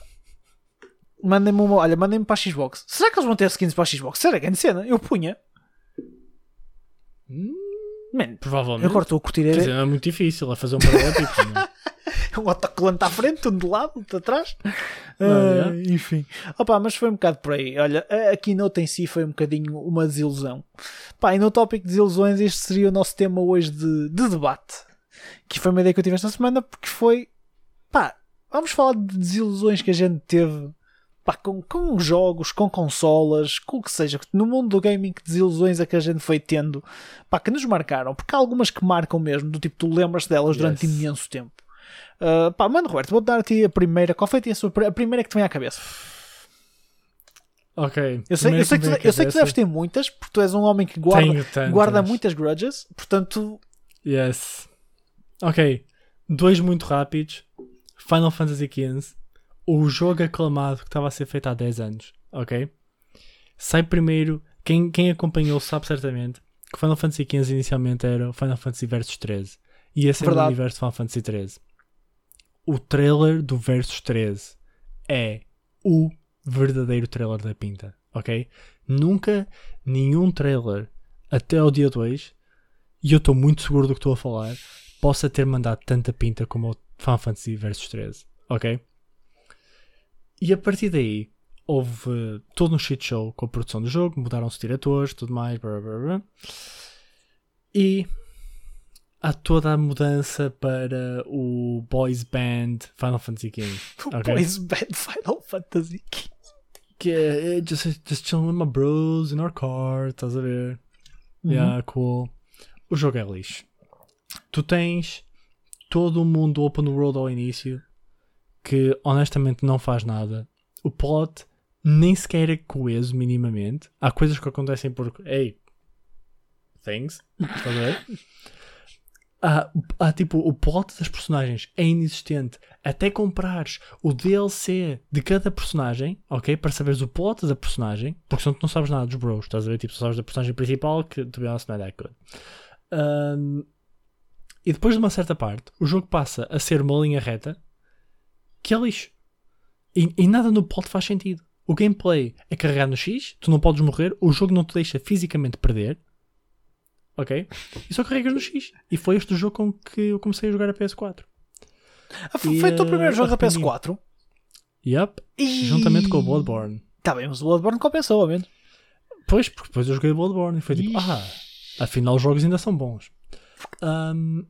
[SPEAKER 1] mandem-me uma, olha, mandem-me para a Xbox. Será que eles vão ter skins para a Xbox? Será grande cena? Eu punha.
[SPEAKER 2] Hum,
[SPEAKER 1] Man,
[SPEAKER 2] Provavelmente.
[SPEAKER 1] eu agora estou a curtir
[SPEAKER 2] Quer dizer,
[SPEAKER 1] é
[SPEAKER 2] não é muito difícil é fazer um não é?
[SPEAKER 1] um autocolante à frente, um de lado, um de atrás.
[SPEAKER 2] Não,
[SPEAKER 1] Ah. Enfim. Opa, mas foi um bocado por aí. Olha, a keynote em si foi um bocadinho uma desilusão. Pá, e no tópico de desilusões, este seria o nosso tema hoje de, de debate. Que foi uma ideia que eu tive esta semana, porque foi. Pá, vamos falar de desilusões que a gente teve. Pá, com, com jogos, com consolas, com o que seja. No mundo do gaming, que desilusões é que a gente foi tendo. Pá, que nos marcaram. Porque há algumas que marcam mesmo, do tipo, tu lembras delas durante
[SPEAKER 2] Yes.
[SPEAKER 1] imenso tempo. Uh, pá, mano, Roberto, vou dar a primeira. Qual foi a, sua, a primeira que te vem à cabeça?
[SPEAKER 2] ok.
[SPEAKER 1] Eu sei, eu sei, que, tu, eu sei que tu deves ter muitas, porque tu és um homem que guarda, guarda muitas grudges, portanto,
[SPEAKER 2] Yes. Ok. Dois muito rápidos. Final Fantasy XV. O jogo aclamado que estava a ser feito há 10 anos. Ok? Sai primeiro. Quem, quem acompanhou sabe certamente que Final Fantasy XV inicialmente era o Final Fantasy Versus 13. E esse é o universo de Final Fantasy 13. O trailer do Versus 13 é o verdadeiro trailer da pinta. Ok? Nunca nenhum trailer até ao dia 2 e eu estou muito seguro do que estou a falar, possa ter mandado tanta pinta como o Final Fantasy Versus 13, ok? E a partir daí houve todo um shit show com a produção do jogo, mudaram-se diretores, tudo mais, blá, blá, blá. e há toda a mudança para o boys band Final Fantasy XV,
[SPEAKER 1] o
[SPEAKER 2] Ok.
[SPEAKER 1] Boys Band Final Fantasy.
[SPEAKER 2] que é just, just chilling with my bros in our car, estás a ver? Yeah, cool. O jogo é lixo. Tu tens todo o mundo open world ao início que honestamente não faz nada. O plot nem sequer é coeso minimamente. Há coisas que acontecem por. Hey, things. Estás a ver? Há, há, tipo o plot das personagens é inexistente. Até comprares o DLC de cada personagem, ok? Para saberes o plot da personagem, porque senão tu não sabes nada dos bros. Estás a ver? Tipo, só sabes da personagem principal que to be honest não é that good. Um, e depois de uma certa parte, o jogo passa a ser uma linha reta que é lixo. E, e nada no plot faz sentido. O gameplay é carregar no X, tu não podes morrer, o jogo não te deixa fisicamente perder. Ok? E só carregas no X. E foi este o jogo com que eu comecei a jogar a PS4.
[SPEAKER 1] Ah, foi
[SPEAKER 2] E,
[SPEAKER 1] foi o teu primeiro jogo da
[SPEAKER 2] arrependi-me.
[SPEAKER 1] PS4?
[SPEAKER 2] Yep.
[SPEAKER 1] E...
[SPEAKER 2] Juntamente com o Bloodborne.
[SPEAKER 1] Tá bem, mas o Bloodborne compensou, ao menos.
[SPEAKER 2] Pois, porque depois eu joguei Bloodborne e foi tipo,
[SPEAKER 1] Ixi.
[SPEAKER 2] ah, afinal os jogos ainda são bons. Ahm,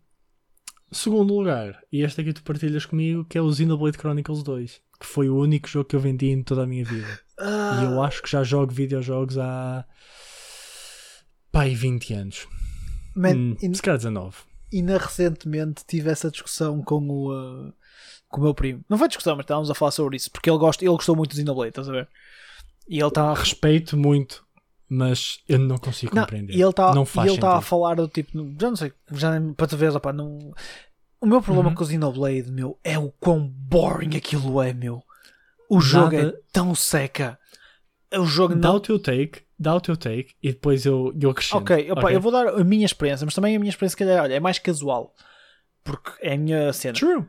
[SPEAKER 2] segundo lugar, e este aqui tu partilhas comigo, que é o Xenoblade Chronicles 2, que foi o único jogo que eu vendi em toda a minha vida.
[SPEAKER 1] Ah,
[SPEAKER 2] E eu acho que já jogo videojogos há. pai, 20 anos.
[SPEAKER 1] man,
[SPEAKER 2] Hum,
[SPEAKER 1] e-
[SPEAKER 2] se calhar 19.
[SPEAKER 1] ainda recentemente tive essa discussão com o, uh, com o meu primo. Não foi discussão, mas estávamos a falar sobre isso, porque ele, gosta, ele gostou muito do Xenoblade, estás a ver? E ele estava a
[SPEAKER 2] Respeito muito, mas eu não consigo
[SPEAKER 1] Não,
[SPEAKER 2] compreender.
[SPEAKER 1] e ele está
[SPEAKER 2] não faz
[SPEAKER 1] ele tá a falar do tipo, já não sei, já para tu veres, opá, não. O meu problema
[SPEAKER 2] Uhum.
[SPEAKER 1] com o Xenoblade, meu, é o quão boring aquilo é, meu. O jogo é tão seca. O jogo
[SPEAKER 2] Dá
[SPEAKER 1] não.
[SPEAKER 2] o teu take, dá o teu take e depois eu, eu acrescento.
[SPEAKER 1] Ok, opá, eu vou dar a minha experiência, mas também a minha experiência, calhar, olha, é mais casual. Porque é a minha cena.
[SPEAKER 2] True.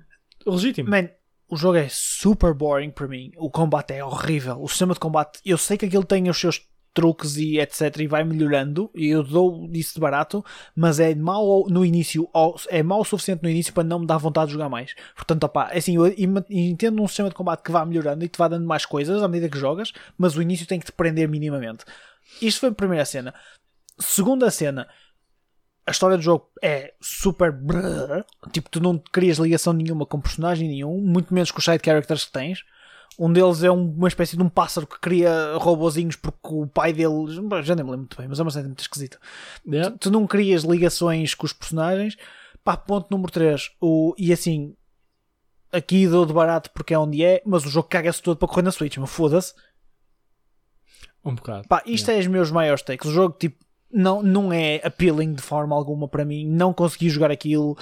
[SPEAKER 2] Legítimo.
[SPEAKER 1] Man, o jogo é super boring para mim. O combate é horrível. O sistema de combate, eu sei que aquilo tem os seus truques e etc. e vai melhorando, e eu dou isso de barato, mas é mau no início, é mau o suficiente no início para não me dar vontade de jogar mais. Portanto, opá, é assim, eu entendo um sistema de combate que vá melhorando e te vá dando mais coisas à medida que jogas, mas o início tem que te prender minimamente. Isto foi a primeira cena. Segunda cena, a história do jogo é super brrr, tipo, tu não crias ligação nenhuma com personagem nenhum, muito menos com os side characters que tens. Um deles é uma espécie de um pássaro que cria robozinhos porque o pai dele. Já nem me lembro muito bem, mas é uma cena muito esquisita. Yeah. Tu, tu, não crias ligações com os personagens. Pá, ponto número 3. O, e assim, aqui dou de barato porque é onde é, mas o jogo caga-se todo para correr na Switch, mas foda-se.
[SPEAKER 2] Um bocado.
[SPEAKER 1] Pá, isto yeah. é os meus maiores takes. O jogo, tipo, não, não é appealing de forma alguma para mim. Não consegui jogar aquilo.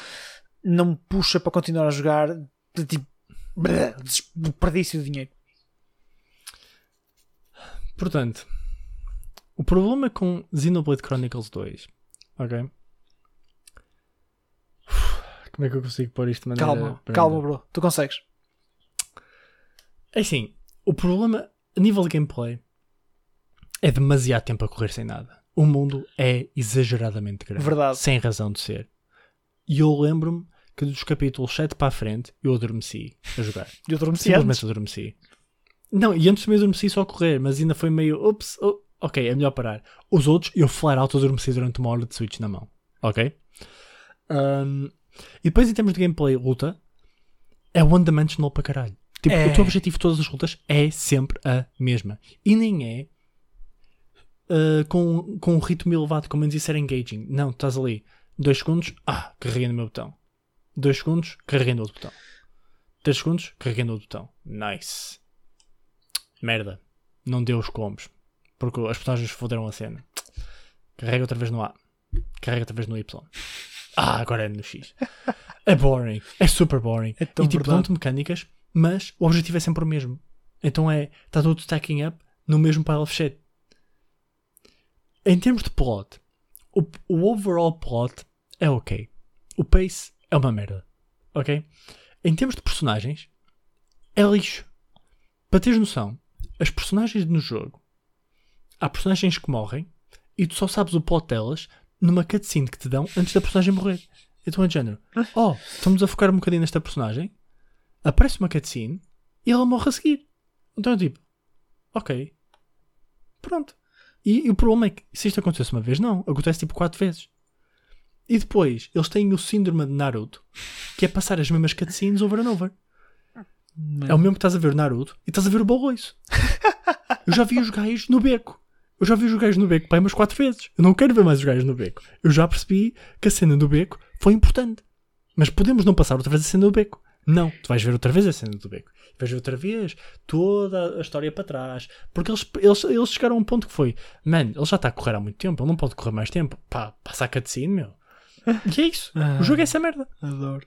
[SPEAKER 1] Não me puxa para continuar a jogar. Tipo, desperdício de dinheiro.
[SPEAKER 2] Portanto, o problema com Xenoblade Chronicles 2, ok? Como é que eu consigo pôr isto de maneira
[SPEAKER 1] Calma, calma, bro. Tu consegues.
[SPEAKER 2] É assim, o problema a nível de gameplay é demasiado tempo a correr sem nada. O mundo é exageradamente grande.
[SPEAKER 1] Verdade.
[SPEAKER 2] Sem razão de ser. E eu lembro-me que dos capítulos 7 para a frente eu adormeci a jogar.
[SPEAKER 1] Eu adormeci
[SPEAKER 2] Simplesmente
[SPEAKER 1] antes.
[SPEAKER 2] adormeci. Não, e antes também adormeci só a correr, mas ainda foi meio, ups, oh, ok, é melhor parar. Os outros, eu flat out adormeci durante uma hora de Switch na mão, ok? Um, e depois em termos de gameplay, luta, é one dimensional para caralho. Tipo, é. o teu objetivo de todas as lutas é sempre a mesma. E nem é uh, com, com um ritmo elevado, como antes isso era engaging. Não, estás ali, 2 segundos, ah, carreguei no meu botão. 2 segundos, carreguei no outro botão. 3 segundos, carreguei no outro botão. Nice. Merda. Não deu os combos. Porque as personagens foderam a cena. Carrega outra vez no A. Carrega outra vez no Y. Ah, agora é no X. É boring. É super boring. É tão e tipo, dão-te mecânicas, mas o objetivo é sempre o mesmo. Então é, está tudo stacking up no mesmo pile of shit. Em termos de plot, o, o overall plot é ok. O pace é uma merda. Ok? Em termos de personagens, é lixo. Para teres noção, as personagens no jogo, há personagens que morrem e tu só sabes o plot delas numa cutscene que te dão antes da personagem morrer. Então é de género. Oh, estamos a focar um bocadinho nesta personagem, aparece uma cutscene e ela morre a seguir. Então é tipo, ok. Pronto. E, e o problema é que se isto acontecesse uma vez, não. Acontece tipo quatro vezes. E depois, eles têm o síndrome de Naruto, que é passar as mesmas cutscenes over and over. É o mesmo que estás a ver o Naruto e estás a ver o Boloiço. Eu já vi os gajos no beco. Eu já vi os gajos no beco pai umas quatro vezes. Eu não quero ver mais os gajos no beco. Eu já percebi que a cena do beco foi importante. Mas podemos não passar outra vez a cena do beco. Não, tu vais ver outra vez a cena do beco. Vais ver outra vez toda a história para trás. Porque eles, eles, eles chegaram a um ponto que foi: Man, ele já está a correr há muito tempo, ele não pode correr mais tempo. Pá, passa a cutscene, meu. E é isso. Ah, o jogo é essa merda.
[SPEAKER 1] Adoro.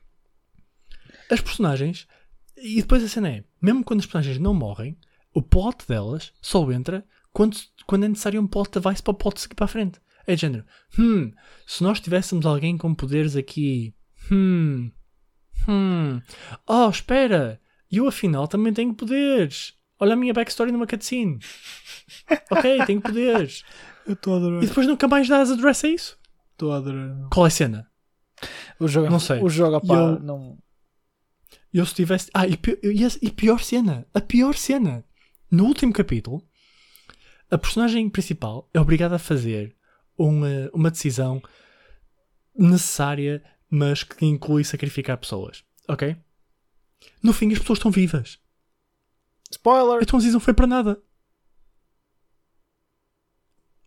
[SPEAKER 2] As personagens. E depois a cena é: mesmo quando as personagens não morrem, o plot delas só entra quando, quando é necessário um plot device para o plot seguir para a frente. É de género. Hum, se nós tivéssemos alguém com poderes aqui. Hum. Hum. Oh, espera. Eu afinal também tenho poderes. Olha a minha backstory numa cutscene. ok, tenho poderes.
[SPEAKER 1] Eu estou a adorar.
[SPEAKER 2] E depois nunca mais dás address a isso.
[SPEAKER 1] Estou a adorar.
[SPEAKER 2] Qual é a cena?
[SPEAKER 1] O jogo,
[SPEAKER 2] não sei.
[SPEAKER 1] O jogo, pá, eu, não.
[SPEAKER 2] Eu se tivesse. Ah, e, e, pior cena. A pior cena. No último capítulo, a personagem principal é obrigada a fazer uma, uma decisão necessária, mas que inclui sacrificar pessoas. Ok? No fim, as pessoas estão vivas.
[SPEAKER 1] Spoiler!
[SPEAKER 2] Então a decisão foi para nada.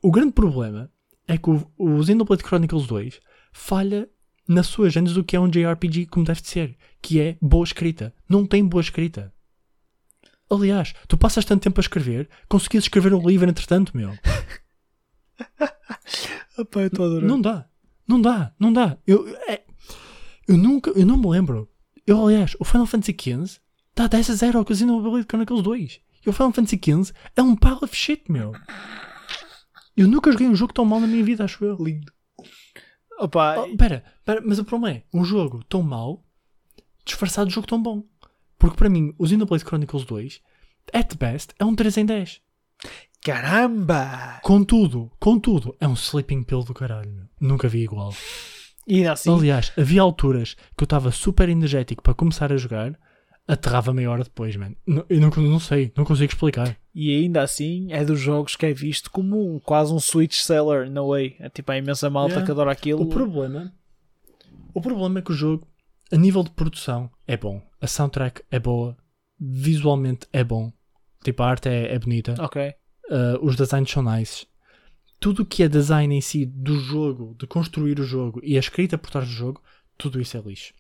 [SPEAKER 2] O grande problema é que o, o Xenoblade Chronicles 2 falha na sua gênese do que é um JRPG como deve de ser, que é boa escrita. Não tem boa escrita. Aliás, tu passas tanto tempo a escrever, conseguias escrever um livro entretanto, meu.
[SPEAKER 1] Opa, eu
[SPEAKER 2] não dá. Não dá, não dá. Eu, é, eu nunca, eu não me lembro. Eu, aliás, o Final Fantasy XV dá 10 a 0 ao Xenoblade Chronicles 2. E o Final Fantasy XV é um pile of shit, meu. Eu nunca joguei um jogo tão mal na minha vida, acho eu.
[SPEAKER 1] Lindo. Opa.
[SPEAKER 2] Oh, pera, pera, mas o problema é um jogo tão mau disfarçado de jogo tão bom. Porque para mim, o Xenoblade Chronicles 2, at best, é um 3 em 10.
[SPEAKER 1] Caramba!
[SPEAKER 2] Contudo, contudo, é um sleeping pill do caralho. meu. Nunca vi igual.
[SPEAKER 1] E assim,
[SPEAKER 2] Aliás, havia alturas que eu estava super energético para começar a jogar, aterrava meia hora depois, man. Não- Eu não, não sei, não consigo explicar.
[SPEAKER 1] E ainda assim é dos jogos que é visto como um- quase um Switch seller, no way. É tipo a imensa malta
[SPEAKER 2] Yeah.
[SPEAKER 1] que adora aquilo.
[SPEAKER 2] O problema, o problema é que o jogo, a nível de produção, é bom. A soundtrack é boa, visualmente é bom. Tipo, a arte é, é bonita.
[SPEAKER 1] Ok.
[SPEAKER 2] Uh, os designs são nice. Tudo o que é design em si do jogo, de construir o jogo e a escrita por trás do jogo, tudo isso é lixo.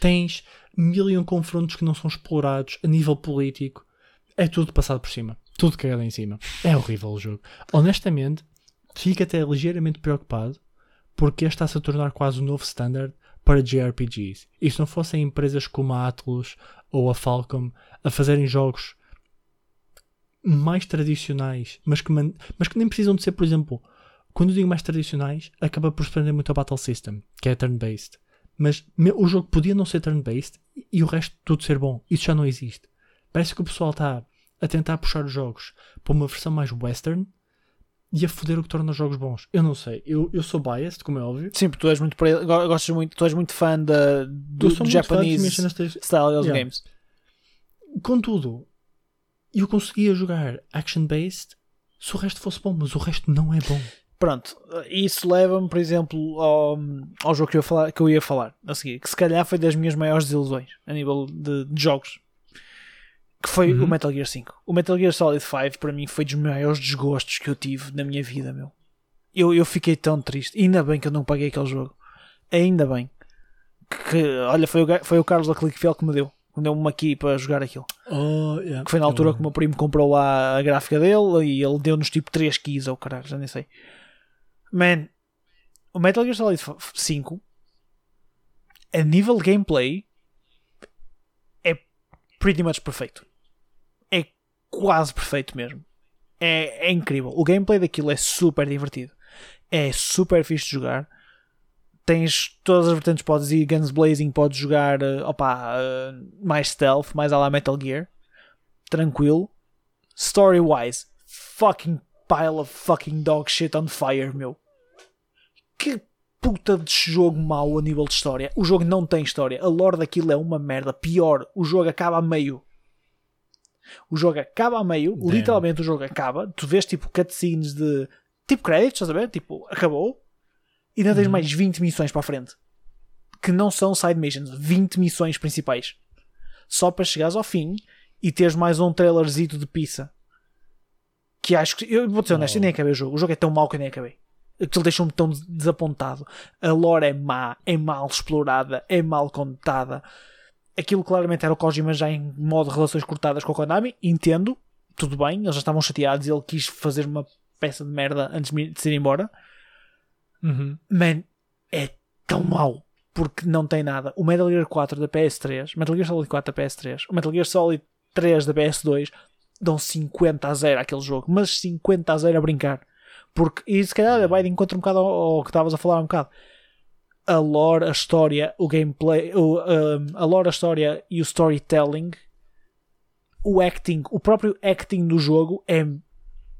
[SPEAKER 2] Tens mil e um confrontos que não são explorados a nível político. É tudo passado por cima. Tudo cagado em cima. É horrível o jogo. Honestamente, fico até ligeiramente preocupado porque este está-se a tornar quase o novo standard para JRPGs. E se não fossem empresas como a Atlus ou a Falcom a fazerem jogos mais tradicionais, mas que, mas que nem precisam de ser, por exemplo, quando digo mais tradicionais, acaba por se prender muito ao Battle System, que é turn-based. Mas o jogo podia não ser turn-based e o resto tudo ser bom. Isso já não existe. Parece que o pessoal está a tentar puxar os jogos para uma versão mais western e a foder o que torna os jogos bons. Eu não sei. Eu, eu sou biased, como é óbvio.
[SPEAKER 1] Sim, porque tu és muito, gostas muito, tu és muito fã da, do, do Japanese style of
[SPEAKER 2] Yeah.
[SPEAKER 1] games.
[SPEAKER 2] Contudo, eu conseguia jogar action-based se o resto fosse bom, mas o resto não é bom.
[SPEAKER 1] Pronto, isso leva-me, por exemplo, ao, ao jogo que eu, ia falar, que eu ia falar a seguir, que se calhar foi das minhas maiores desilusões a nível de, de jogos, foi
[SPEAKER 2] Uhum.
[SPEAKER 1] o Metal Gear 5. O Metal Gear Solid 5 para mim foi dos maiores desgostos que eu tive na minha vida, meu. Eu, eu fiquei tão triste. Ainda bem que eu não paguei aquele jogo. Ainda bem. Que, olha, foi o, foi o Carlos da Clickfield que me deu. Me deu-me aqui para jogar aquilo.
[SPEAKER 2] Oh, yeah.
[SPEAKER 1] Que foi na altura que o meu primo comprou lá a gráfica dele e ele deu-nos tipo 3 keys ou caralho, já nem sei. Man, o Metal Gear Solid 5 a nível de gameplay é pretty much perfeito. Quase perfeito mesmo. É, é incrível. O gameplay daquilo é super divertido. É super fixe de jogar. Tens todas as vertentes, podes ir guns blazing, podes jogar eh, opa, eh, mais stealth, mais à la Metal Gear. Tranquilo. Story-wise, fucking pile of fucking dog shit on fire, meu. Que puta de jogo mau a nível de história. O jogo não tem história. A lore daquilo é uma merda. Pior, o jogo acaba a meio. O jogo acaba a meio,
[SPEAKER 2] Damn.
[SPEAKER 1] literalmente o jogo acaba. Tu vês tipo cutscenes de tipo créditos, estás a ver? Tipo, acabou. E ainda tens
[SPEAKER 2] Uhum.
[SPEAKER 1] mais 20 missões para a frente que não são side missions, 20 missões principais. Só para chegares ao fim e teres mais um trailerzito de pizza. Que acho que. Eu vou ser honesto, eu nem acabei o jogo. O jogo é tão mau que eu nem acabei. Aquilo deixou-me tão des- desapontado. A lore é má, é mal explorada, é mal contada. Aquilo claramente era o Kojima já em modo de relações cortadas com a Konami. Entendo, tudo bem, eles já estavam chateados e ele quis fazer uma peça de merda antes de ir embora.
[SPEAKER 2] Uhum.
[SPEAKER 1] Man, é tão mau porque não tem nada. O Metal Gear 4 da PS3, Metal Gear Solid 4 da PS3, o Metal Gear Solid 3 da PS2 dão 50 a 0 àquele jogo, mas 50 a 0 a brincar. Porque, e se calhar vai de encontro um bocado ao, ao que estavas a falar um bocado. A lore, a história, o gameplay, o, um, a lore, a história e o storytelling, o acting, o próprio acting do jogo é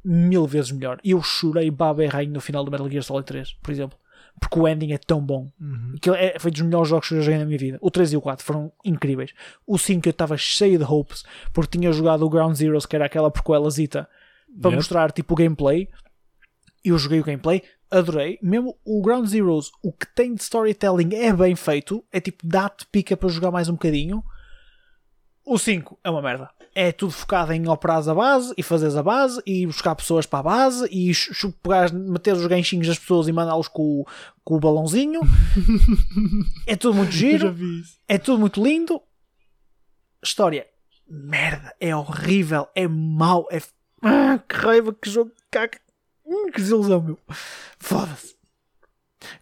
[SPEAKER 1] mil vezes melhor. Eu chorei baba e rainho no final do Metal Gear Solid 3, por exemplo. Porque o ending é tão bom.
[SPEAKER 2] Uhum.
[SPEAKER 1] Aquilo é, foi dos melhores jogos que eu joguei na minha vida. O 3 e o 4 foram incríveis. O 5 eu estava cheio de hopes porque tinha jogado o Ground Zeroes, que era aquela prequelazita, para
[SPEAKER 2] Yep.
[SPEAKER 1] mostrar tipo o gameplay. Eu joguei o gameplay, adorei. Mesmo o Ground Zeroes, o que tem de storytelling é bem feito. É tipo, dá-te pica para jogar mais um bocadinho. O 5 é uma merda. É tudo focado em operares a base e fazeres a base e buscar pessoas para a base e pegares, meter os ganchinhos das pessoas e mandá-los com, o- com o balãozinho. é tudo muito giro, é tudo muito lindo. História, merda, é horrível, é mau, é. Ah, que raiva, que jogo, caca. Hum, que desilusão, meu. Foda-se.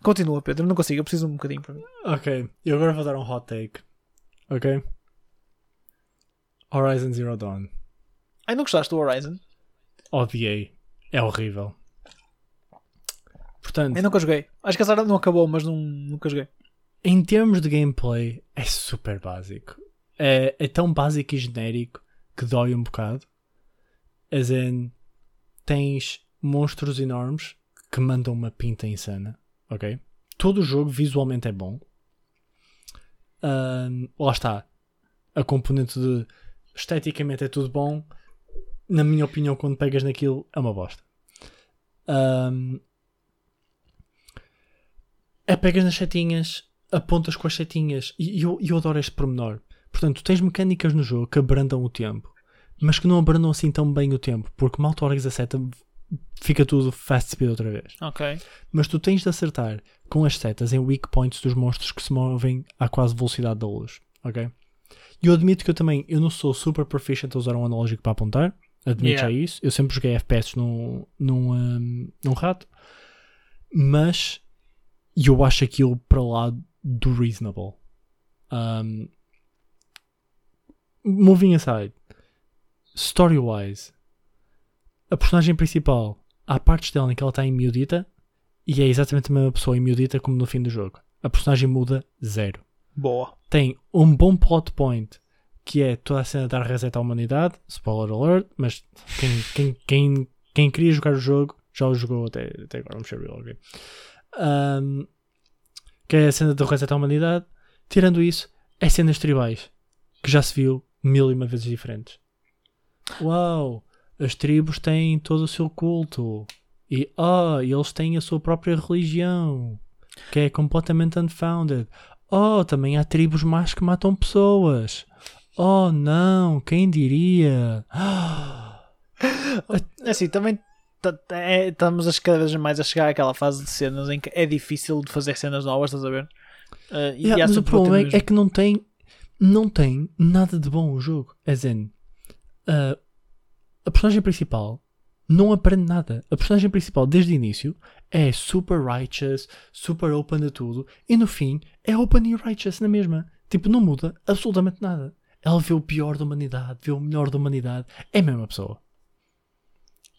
[SPEAKER 1] Continua, Pedro, não consigo, eu preciso de um bocadinho para mim.
[SPEAKER 2] Ok, eu agora vou dar um hot take. Ok? Horizon Zero Dawn.
[SPEAKER 1] Ai, não gostaste do Horizon?
[SPEAKER 2] Odiei. É horrível. Portanto,
[SPEAKER 1] Eu nunca joguei. Acho que a Sara não acabou, mas não, nunca joguei.
[SPEAKER 2] em termos de gameplay, é super básico. É, é tão básico e genérico que dói um bocado. As in, tens monstros enormes que mandam uma pinta insana, ok? Todo o jogo visualmente é bom. Ahm, lá está. A componente de esteticamente é tudo bom. Na minha opinião, quando pegas naquilo, é uma bosta. É pegas nas setinhas, apontas com as setinhas. E eu, eu adoro este pormenor. Portanto, tens mecânicas no jogo que abrandam o tempo, mas que não abrandam assim tão bem o tempo, porque mal tu largas a seta, fica tudo fast speed outra vez.
[SPEAKER 1] Ok.
[SPEAKER 2] Mas tu tens de acertar com as setas em weak points dos monstros que se movem à quase velocidade da luz, ok? E eu admito que eu também, eu não sou super proficient a usar um analógico para apontar, admito
[SPEAKER 1] Yeah.
[SPEAKER 2] já isso. Eu sempre joguei FPS num, num, um, num rato, mas eu acho aquilo para lá do reasonable. Um, moving aside, story-wise, a personagem principal, há partes dela em que ela está em miudita e é exatamente a mesma pessoa em miudita como no fim do jogo. A personagem muda zero.
[SPEAKER 1] Boa.
[SPEAKER 2] Tem um bom plot point que é toda a cena dar reset à humanidade, spoiler alert, mas quem, quem, quem, quem queria jogar o jogo já o jogou até, até agora, vamos ser real, ok? Um, que é a cena do reset à humanidade. Tirando isso, é cenas tribais que já se viu mil e uma vezes diferentes. Uau! As tribos têm todo o seu culto. E ah, eles têm a sua própria religião. Que é completamente unfounded. Oh, também há tribos más que matam pessoas. Oh não, quem diria?
[SPEAKER 1] É assim, também ta- é- estamos cada vez mais a chegar àquela fase de cenas em que é difícil de fazer cenas novas, estás a ver? Uh, e
[SPEAKER 2] Yeah, mas o problema é, é que não tem, não tem nada de bom o jogo. As in, uh, a personagem principal não aprende nada. A personagem principal, desde o início, é super righteous, super open a tudo, e no fim é open e righteous na mesma. Tipo, não muda absolutamente nada. Ela vê o pior da humanidade, vê o melhor da humanidade. É a mesma pessoa.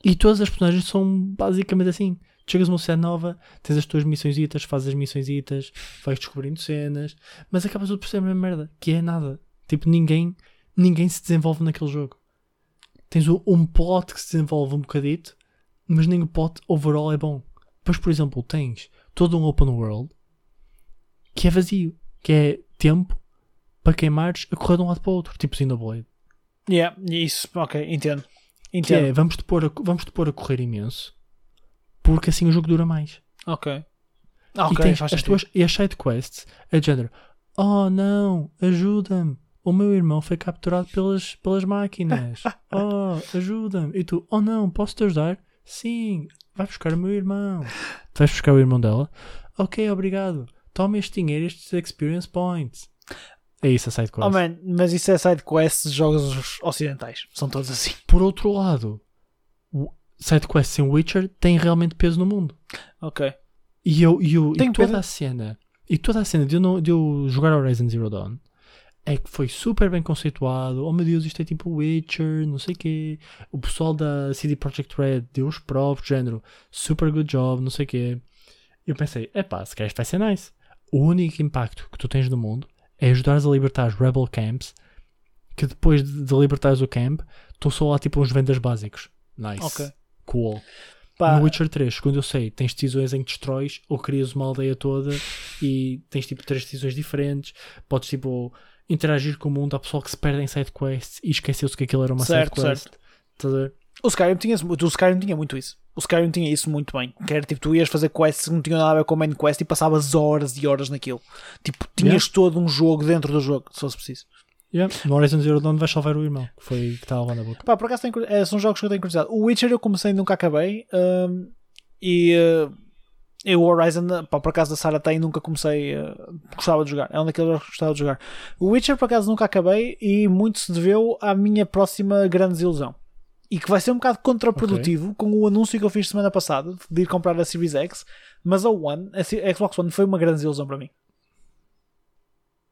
[SPEAKER 2] E todas as personagens são basicamente assim. Chegas a uma cidade nova, tens as tuas missões, fazes as missões, vais descobrindo cenas, mas acabas tudo por ser a mesma merda, que é nada. Tipo, ninguém, ninguém se desenvolve naquele jogo. Tens um plot que se desenvolve um bocadito, mas nem o plot overall é bom. Depois, por exemplo, tens todo um open world que é vazio, que é tempo para queimares a correr de um lado para o outro, tipo Xenoblade.
[SPEAKER 1] Yeah, isso, ok, entendo.
[SPEAKER 2] Que
[SPEAKER 1] Entendo.
[SPEAKER 2] é, vamos-te pôr, a, vamos-te pôr a correr imenso, porque assim o jogo dura mais.
[SPEAKER 1] Ok. Ah,
[SPEAKER 2] e
[SPEAKER 1] ok,
[SPEAKER 2] tens as
[SPEAKER 1] sentido.
[SPEAKER 2] tuas e as side quests de género oh não, ajuda-me o meu irmão foi capturado pelas, pelas máquinas. Oh, ajuda-me. E tu, oh não, posso te ajudar? sim, vai buscar o meu irmão. Tu vais buscar o irmão dela? Ok, obrigado, toma este dinheiro estes experience points. É isso a side quest
[SPEAKER 1] Oh man, mas isso é side quest de jogos ocidentais. São todos assim.
[SPEAKER 2] por outro lado side quests em Witcher têm realmente peso no mundo.
[SPEAKER 1] Ok.
[SPEAKER 2] E eu, eu e toda a cena, e toda a cena de eu, não, de eu jogar Horizon Zero Dawn é que foi super bem conceituado. Oh meu Deus, isto é tipo Witcher, não sei o quê. O pessoal da CD Projekt Red deu os próprios género, super good job, não sei o quê. Eu pensei, epá, se calhar isto vai ser nice. O único impacto que tu tens no mundo é ajudares a libertar os Rebel Camps, que depois de, libertares o camp, estão só lá tipo uns vendas básicos. Nice.
[SPEAKER 1] Ok.
[SPEAKER 2] Cool.
[SPEAKER 1] Pá,
[SPEAKER 2] No Witcher 3, quando eu sei, tens decisões em que destróis ou crias uma aldeia toda e tens tipo três decisões diferentes. Podes tipo interagir com o mundo. Há pessoal que se perde em side quests e esqueceu-se que aquilo era uma
[SPEAKER 1] Certo,
[SPEAKER 2] side quest.
[SPEAKER 1] certo.
[SPEAKER 2] Estás a ver?
[SPEAKER 1] O Skyrim tinha, o Skyrim tinha muito isso. O Skyrim tinha isso muito bem. Que era tipo, tu ias fazer quests que não tinham nada a ver com main quest e passavas horas e horas naquilo. Tipo, tinhas todo um jogo dentro do jogo, se fosse preciso.
[SPEAKER 2] Yeah. No Horizon Zero Dawn vais salvar o irmão, que foi que estava lá na boca.
[SPEAKER 1] Pá, por acaso tenho, curi- eh, são jogos que eu tenho curiosidade. O Witcher eu comecei e nunca acabei. hum, e, eh, e o Horizon, pá, por acaso da Sarah tem, nunca comecei. eh, gostava de jogar. É um daqueles jogos que gostava de jogar. O Witcher por acaso nunca acabei e muito se deveu à minha próxima grande desilusão. E que vai ser um bocado contraprodutivo com o anúncio que eu fiz semana passada de ir comprar a Series X. Mas a One, a Xbox One foi uma grande desilusão para mim.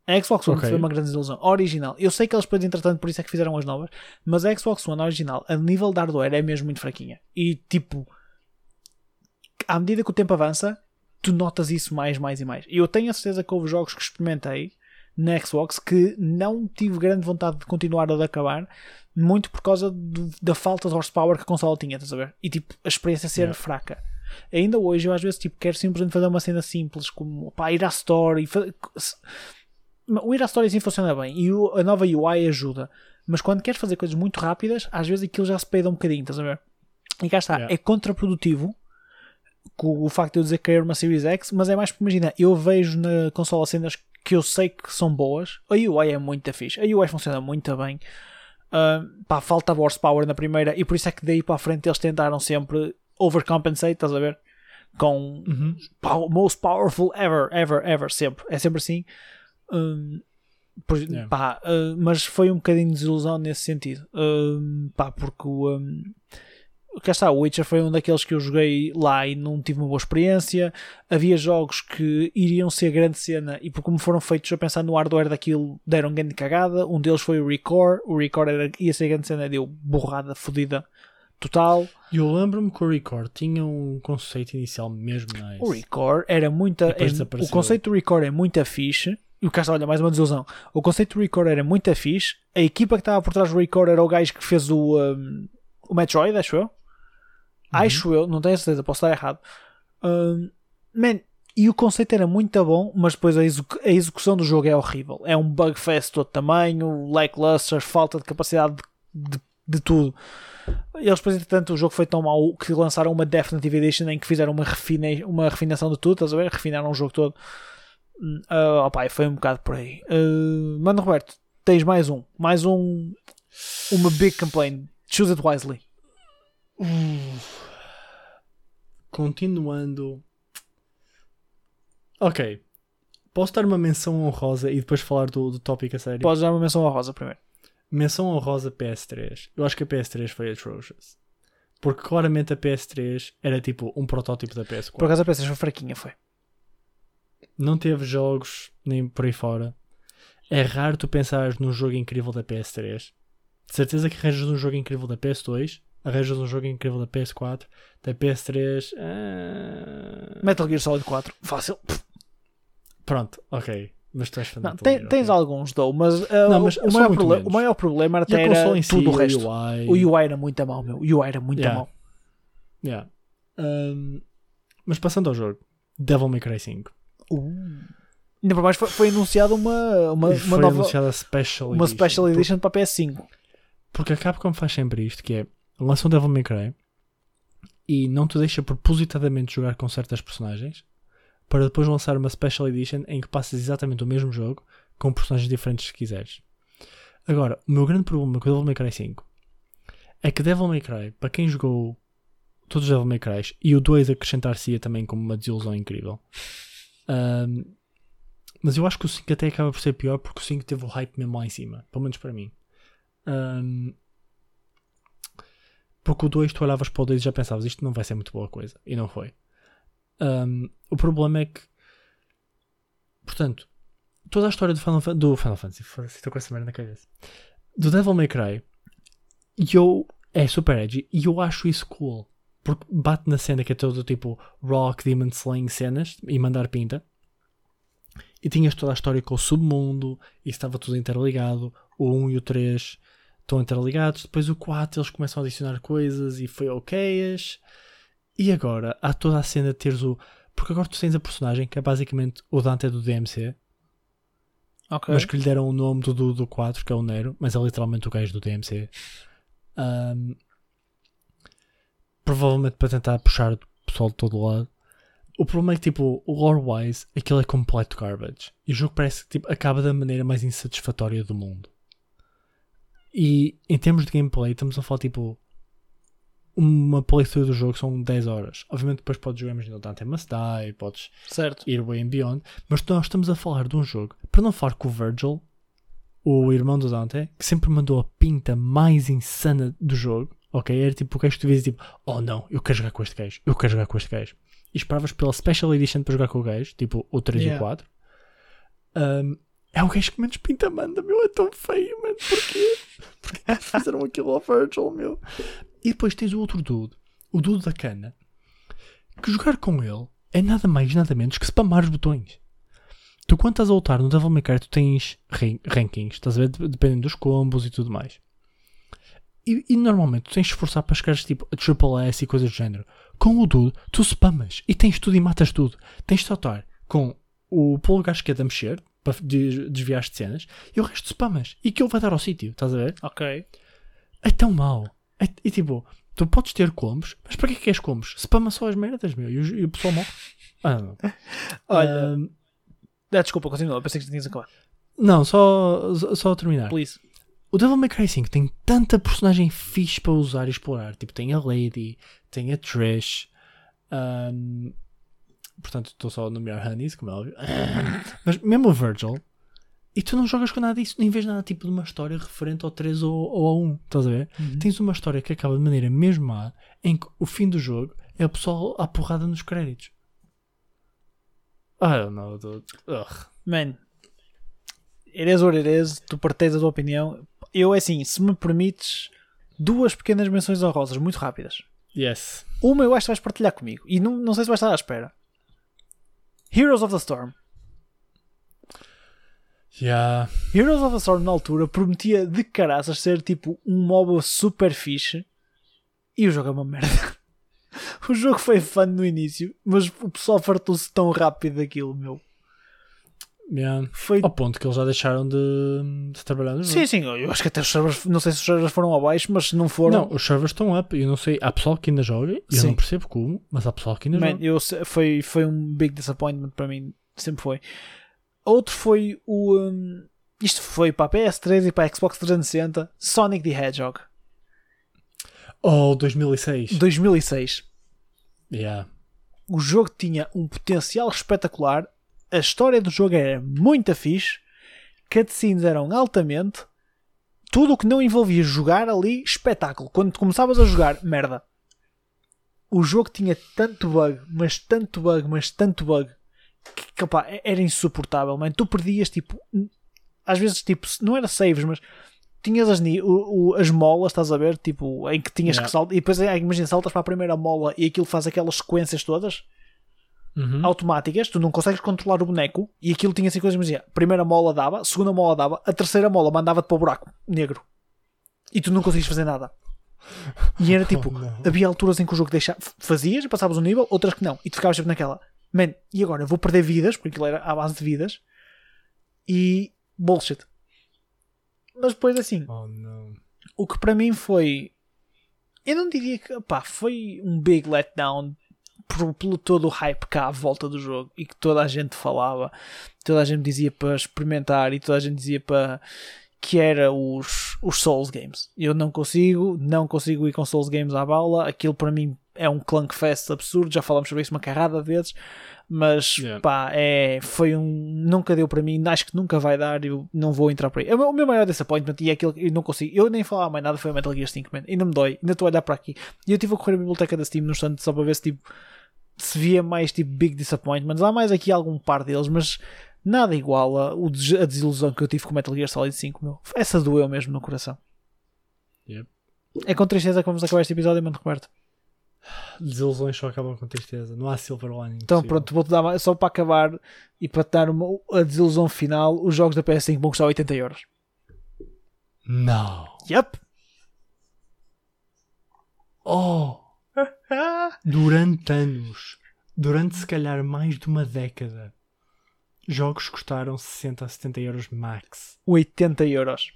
[SPEAKER 1] A Xbox One
[SPEAKER 2] Ok.
[SPEAKER 1] foi uma grande desilusão. A original. Eu sei que eles depois, entretanto, por isso é que fizeram as novas. Mas a Xbox One original, a nível de hardware, é mesmo muito fraquinha. E tipo, à medida que o tempo avança, tu notas isso mais, mais e mais. E eu tenho a certeza que houve jogos que experimentei na Xbox que não tive grande vontade de continuar ou de acabar, muito por causa do, da falta de horsepower que a consola tinha, estás a ver? E tipo, a experiência ser
[SPEAKER 2] Yeah.
[SPEAKER 1] fraca. Ainda hoje eu às vezes tipo, quero simplesmente fazer uma cena simples, como pá, ir à store e fa- se- o ir à store assim funciona bem e o- a nova UI ajuda. Mas quando queres fazer coisas muito rápidas, às vezes aquilo já se peida um bocadinho, estás a ver? E cá está,
[SPEAKER 2] Yeah.
[SPEAKER 1] é contraprodutivo com o facto de eu dizer que quero uma Series X, mas é mais porque imagina, eu vejo na consola cenas que eu sei que são boas, a UI é muito fixe, a UI funciona muito bem. Ah, pá, faltava horsepower na primeira e por isso é que daí para a frente eles tentaram sempre overcompensate, estás a ver? Com
[SPEAKER 2] Uhum.
[SPEAKER 1] most powerful ever, ever, ever, sempre. É sempre assim. Hum, por-
[SPEAKER 2] Yeah.
[SPEAKER 1] pá, uh, mas foi um bocadinho de desilusão nesse sentido. Hum, pá, porque o. Um, cá está, o Witcher foi um daqueles que eu joguei lá e não tive uma boa experiência. Havia jogos que iriam ser grande cena e por como foram feitos a pensar no hardware daquilo deram grande cagada. Um deles foi o Record. O Record era, ia ser grande cena, deu borrada fodida total.
[SPEAKER 2] E eu lembro-me que o Record tinha um conceito inicial mesmo nice.
[SPEAKER 1] O Record era muita. é- o conceito do Record é muito fixe. E o está, olha, mais uma desilusão. O conceito do Record era muito fixe. A equipa que estava por trás do Record era o gajo que fez o, um, o Metroid, acho eu. Acho eu, não tenho certeza, posso estar errado. Um, man, e o conceito era muito bom, mas depois a, execu- a execução do jogo é horrível. É um bug fest de todo tamanho, lackluster, falta de capacidade de, de, de tudo. Eles, depois, entretanto, o jogo foi tão mau que lançaram uma Definitive Edition em que fizeram uma, refine, uma refinação de tudo, estás a ver? Refinaram o jogo todo. Hum, ah, opá, foi um bocado por aí. Uh, Mano Roberto, tens mais um. Mais um. Uma big complaint. Choose it wisely.
[SPEAKER 2] Continuando. Ok. Posso dar uma menção honrosa e depois falar do, do tópico a sério?
[SPEAKER 1] Podes dar uma menção à Rosa primeiro.
[SPEAKER 2] Menção honrosa PS3. Eu acho que a PS3 foi atrocious. Porque claramente a PS3 era tipo um protótipo da PS4.
[SPEAKER 1] Por acaso a PS3 foi fraquinha, foi.
[SPEAKER 2] Não teve jogos nem por aí fora. É raro tu pensares num jogo incrível da PS3. De certeza que arranjas um jogo incrível da PS2, arranjas um jogo incrível da PS4, da PS3. ah,
[SPEAKER 1] Metal Gear Solid 4. Fácil.
[SPEAKER 2] Pronto, ok. Mas tu és fã
[SPEAKER 1] Não, tem- tens
[SPEAKER 2] ok.
[SPEAKER 1] alguns, dou, mas, uh,
[SPEAKER 2] Não, mas
[SPEAKER 1] o, maior proble- o maior problema até
[SPEAKER 2] a
[SPEAKER 1] era
[SPEAKER 2] em si,
[SPEAKER 1] tudo o resto.
[SPEAKER 2] UI.
[SPEAKER 1] O UI era muito a mal, meu. O UI era muito a
[SPEAKER 2] Yeah.
[SPEAKER 1] mal.
[SPEAKER 2] Yeah. Um, mas passando ao jogo, Devil May Cry 5.
[SPEAKER 1] Uh. Ainda por mais foi, foi anunciado uma, uma,
[SPEAKER 2] E
[SPEAKER 1] uma
[SPEAKER 2] foi
[SPEAKER 1] nova
[SPEAKER 2] anunciada a Special
[SPEAKER 1] uma
[SPEAKER 2] Edition.
[SPEAKER 1] Special
[SPEAKER 2] Por-
[SPEAKER 1] Edition para a PS5.
[SPEAKER 2] Porque a Capcom faz sempre isto, que é lança um Devil May Cry e não te deixa propositadamente jogar com certas personagens para depois lançar uma Special Edition em que passas exatamente o mesmo jogo com personagens diferentes se quiseres. Agora, o meu grande problema com o Devil May Cry 5 é que Devil May Cry, para quem jogou todos os Devil May Cry e o 2 acrescentar-se-ia também como uma desilusão incrível. Ahm, mas eu acho que o 5 até acaba por ser pior porque o 5 teve o hype mesmo lá em cima, pelo menos para mim. Ahm, porque o 2 tu olhavas para o 2 e já pensavas isto não vai ser muito boa coisa. E não foi. Ahm, o problema é que, portanto, toda a história do Final, do Final Fantasy, estou com essa merda na cabeça, do Devil May Cry, eu, é super edgy, e eu acho isso cool. Porque bate na cena que é todo tipo rock, demon slaying cenas e mandar pinta. E tinhas toda a história com o submundo, e estava tudo interligado. O 1 e o 3 estão interligados. Depois o 4 eles começam a adicionar coisas e foi ok. E agora há toda a cena de teres o. Porque agora tu tens a personagem que é basicamente o Dante do DMC,
[SPEAKER 1] Ok.
[SPEAKER 2] mas que lhe deram o nome do, do, do 4, que é o Nero, mas é literalmente o gajo do DMC. Ahm, provavelmente para tentar puxar o pessoal de todo lado. O problema é que, tipo, lore-wise, aquilo é completo garbage. E o jogo parece que tipo, acaba da maneira mais insatisfatória do mundo. E em termos de gameplay, estamos a falar tipo. Uma playthrough do jogo são 10 horas. Obviamente, depois podes jogar, imagina, o Dante Must Die, podes
[SPEAKER 1] Certo.
[SPEAKER 2] ir way and beyond. Mas nós estamos a falar de um jogo, para não falar com o Virgil, o irmão do Dante, que sempre mandou a pinta mais insana do jogo. Ok? Era tipo o gajo que tu vias tipo, oh não, eu quero jogar com este gajo, eu quero jogar com este gajo. E esperavas pela Special Edition para jogar com o gajo, tipo o 3 e
[SPEAKER 1] Yeah.
[SPEAKER 2] o 4. Um, é o gajo que menos pinta manda, meu, é tão feio, mano, porquê? Porquê fizeram aquilo ao Virgil, meu? E depois tens o outro dude, o dude da cana, que jogar com ele é nada mais, nada menos que spamar os botões. Tu quando estás a lutar no Devil May Cry, tu tens ran- rankings, estás a ver? Dep- Dependendo dos combos e tudo mais. E, e normalmente tu tens de esforçar para chegares tipo a Triple S e coisas do género. Com o Dude, tu spamas e tens tudo e matas tudo. Tens de saltar com o polegar esquerdo a mexer para de- desviar de cenas e o resto spamas. E aquilo vai dar ao sítio, estás a ver?
[SPEAKER 1] Ok.
[SPEAKER 2] É tão mau. É, e tipo, tu podes ter combos, mas para que é que queres combos? Spama só as merdas, meu, e o, e o pessoal morre. Ah, não.
[SPEAKER 1] Olha,
[SPEAKER 2] Ahm,
[SPEAKER 1] ah, desculpa, continua. Pensei que tinhas acabado.
[SPEAKER 2] não, só, só a terminar.
[SPEAKER 1] Please.
[SPEAKER 2] O Devil May Cry 5 tem tanta personagem fixe para usar e explorar. Tipo, tem a Lady, tem a Trish. ahm, portanto, estou só a nomear Honeys, como é óbvio. Mas mesmo o Virgil. E tu não jogas com nada disso, nem vês nada tipo de uma história referente ao 3 ou, ou ao 1. Estás a ver? Tens uma história que acaba de maneira mesmo má, em que o fim do jogo é o pessoal à porrada nos créditos. I don't know, dude. Ugh.
[SPEAKER 1] Man, it is what it is. Tu partilhas a tua opinião. Eu, é assim, se me permites, duas pequenas menções honrosas, muito rápidas.
[SPEAKER 2] Yes.
[SPEAKER 1] Uma eu acho que vais partilhar comigo. E não, não sei se vais estar à espera. Heroes of the Storm.
[SPEAKER 2] Yeah.
[SPEAKER 1] Heroes of the Storm na altura prometia de caraças ser tipo um MOBA super fixe. E o jogo é uma merda. O jogo foi fã no início, mas o pessoal fartou-se tão rápido daquilo, meu.
[SPEAKER 2] Yeah.
[SPEAKER 1] Foi
[SPEAKER 2] Ao ponto que eles já deixaram de, de trabalhar.
[SPEAKER 1] Sim, sim, eu acho que até os servers, não sei se os servers foram abaixo, mas se não foram,
[SPEAKER 2] Não, os servers estão up. Eu não sei. Há pessoal que ainda joga. e Eu
[SPEAKER 1] Sim.
[SPEAKER 2] não percebo como, mas há pessoal que ainda
[SPEAKER 1] man,
[SPEAKER 2] joga.
[SPEAKER 1] eu, foi, foi um big disappointment para mim, sempre foi. Outro foi o. hum, isto foi para a PS3 e para a Xbox 360, Sonic the Hedgehog,
[SPEAKER 2] Oh, 2006.
[SPEAKER 1] 2006.
[SPEAKER 2] Yeah.
[SPEAKER 1] O jogo tinha um potencial espetacular, a história do jogo era muito fixe, cutscenes eram altamente, tudo o que não envolvia jogar ali, espetáculo. Quando começavas a jogar, merda. O jogo tinha tanto bug, mas tanto bug, mas tanto bug, que, que opá, era insuportável, man. Tu perdias, tipo, às vezes, tipo, não era saves, mas tinhas as, o- o- as molas, estás a ver? Tipo, em que tinhas
[SPEAKER 2] Yeah.
[SPEAKER 1] que saltar, e depois, é, imagina, saltas para a primeira mola e aquilo faz aquelas sequências todas
[SPEAKER 2] Uhum.
[SPEAKER 1] automáticas, tu não consegues controlar o boneco e aquilo tinha assim coisas, imagina, primeira mola dava, segunda mola dava, a terceira mola mandava-te para o buraco negro e tu não conseguias fazer nada. E era tipo,
[SPEAKER 2] Oh,
[SPEAKER 1] havia alturas em que o jogo deixava, fazias, passavas um nível, outras que não, e tu ficavas sempre naquela, man, e agora vou perder vidas, porque aquilo era à base de vidas, e bullshit. Mas depois assim,
[SPEAKER 2] Oh,
[SPEAKER 1] o que para mim foi. Eu não diria que. Pá, foi um big letdown por- pelo todo o hype cá à volta do jogo e que toda a gente falava, toda a gente dizia para experimentar e toda a gente dizia para. que era os, os Souls Games. Eu não consigo, não consigo ir com Souls Games à bala. Aquilo para mim é um clunk fest absurdo. Já falámos sobre isso uma carrada de vezes. Mas
[SPEAKER 2] Yeah.
[SPEAKER 1] pá, é, foi um. Nunca deu para mim, acho que nunca vai dar. Eu não vou entrar por aí. É O meu, maior disappointment e é aquilo que eu não consigo. Eu nem falava mais nada foi o Metal Gear 5, man. Ainda me dói, ainda estou a olhar para aqui. E eu tive a correr a biblioteca da Steam no instante só para ver se tipo. Se via mais tipo big disappointments. Há mais aqui algum par deles, mas nada igual a, a desilusão que eu tive com Metal Gear Solid 5, meu. Essa doeu mesmo no coração.
[SPEAKER 2] Yep.
[SPEAKER 1] É com tristeza que vamos acabar este episódio, mano, Roberto.
[SPEAKER 2] Desilusões só acabam com tristeza. Não há silver lining.
[SPEAKER 1] Então
[SPEAKER 2] possível.
[SPEAKER 1] pronto, vou-te dar só para acabar e para te dar uma, a desilusão final. Os jogos da PS5 vão custar 80 euros.
[SPEAKER 2] Não.
[SPEAKER 1] Yup.
[SPEAKER 2] Oh! Durante anos, durante se calhar mais de uma década, jogos custaram 60 a 70 euros max.
[SPEAKER 1] 80 euros.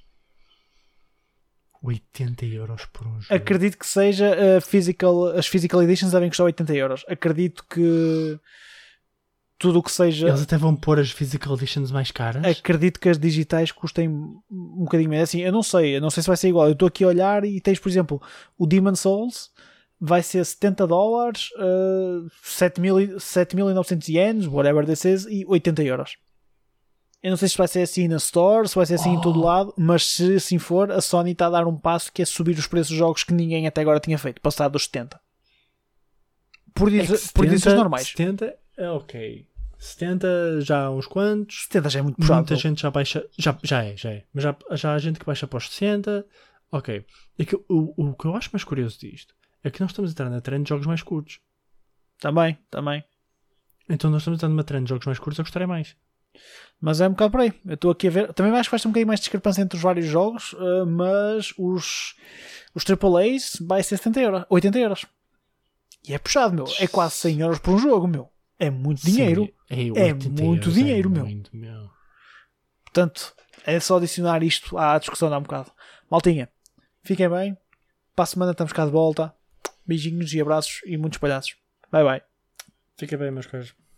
[SPEAKER 2] 80 euros por um jogo.
[SPEAKER 1] Acredito que seja a physical, as physical editions devem custar 80 euros. Acredito que tudo o que seja.
[SPEAKER 2] Eles até vão pôr as physical editions mais caras.
[SPEAKER 1] Acredito que as digitais custem um bocadinho menos. Assim, eu não sei, eu não sei se vai ser igual. Eu estou aqui a olhar e tens, por exemplo, o Demon Souls vai ser 70 dólares, uh, 7.900 ienes, whatever this is, e 80 euros. Eu não sei se vai ser assim na Store, se vai ser assim em todo
[SPEAKER 2] Oh.
[SPEAKER 1] lado, mas se assim for, a Sony está a dar um passo que é subir os preços dos jogos que ninguém até agora tinha feito, passar dos 70. Por,
[SPEAKER 2] É
[SPEAKER 1] dizer,
[SPEAKER 2] que
[SPEAKER 1] por dizer
[SPEAKER 2] 70,
[SPEAKER 1] normais.
[SPEAKER 2] 70 é ok. 70 já há uns quantos.
[SPEAKER 1] 70 já é muito puxado.
[SPEAKER 2] Muita gente já baixa. Já, já é, já é. Mas já, já há gente que baixa para os 60. Ok. É que, o, o que eu acho mais curioso disto é que nós estamos a entrar na trend de jogos mais curtos.
[SPEAKER 1] Também, também.
[SPEAKER 2] Então nós estamos a entrar numa trend de jogos mais curtos a gostarem mais.
[SPEAKER 1] Mas é um bocado por aí. Eu estou aqui a ver. Também acho que vai ter um bocadinho mais de discrepância entre os vários jogos, uh, mas os, os AAAs vai ser 70 euros, 80 euros. E é puxado, meu. É quase 100 euros por um jogo, meu. É muito dinheiro.
[SPEAKER 2] Sim,
[SPEAKER 1] É
[SPEAKER 2] 80
[SPEAKER 1] muito
[SPEAKER 2] euros,
[SPEAKER 1] dinheiro,
[SPEAKER 2] é
[SPEAKER 1] meu.
[SPEAKER 2] muito, meu.
[SPEAKER 1] Portanto, é só adicionar isto à discussão de há um bocado. Maltinha, fiquem bem. Para a semana estamos cá de volta. Beijinhos e abraços e muitos palhaços. Bye bye.
[SPEAKER 2] Fica bem, meus caros.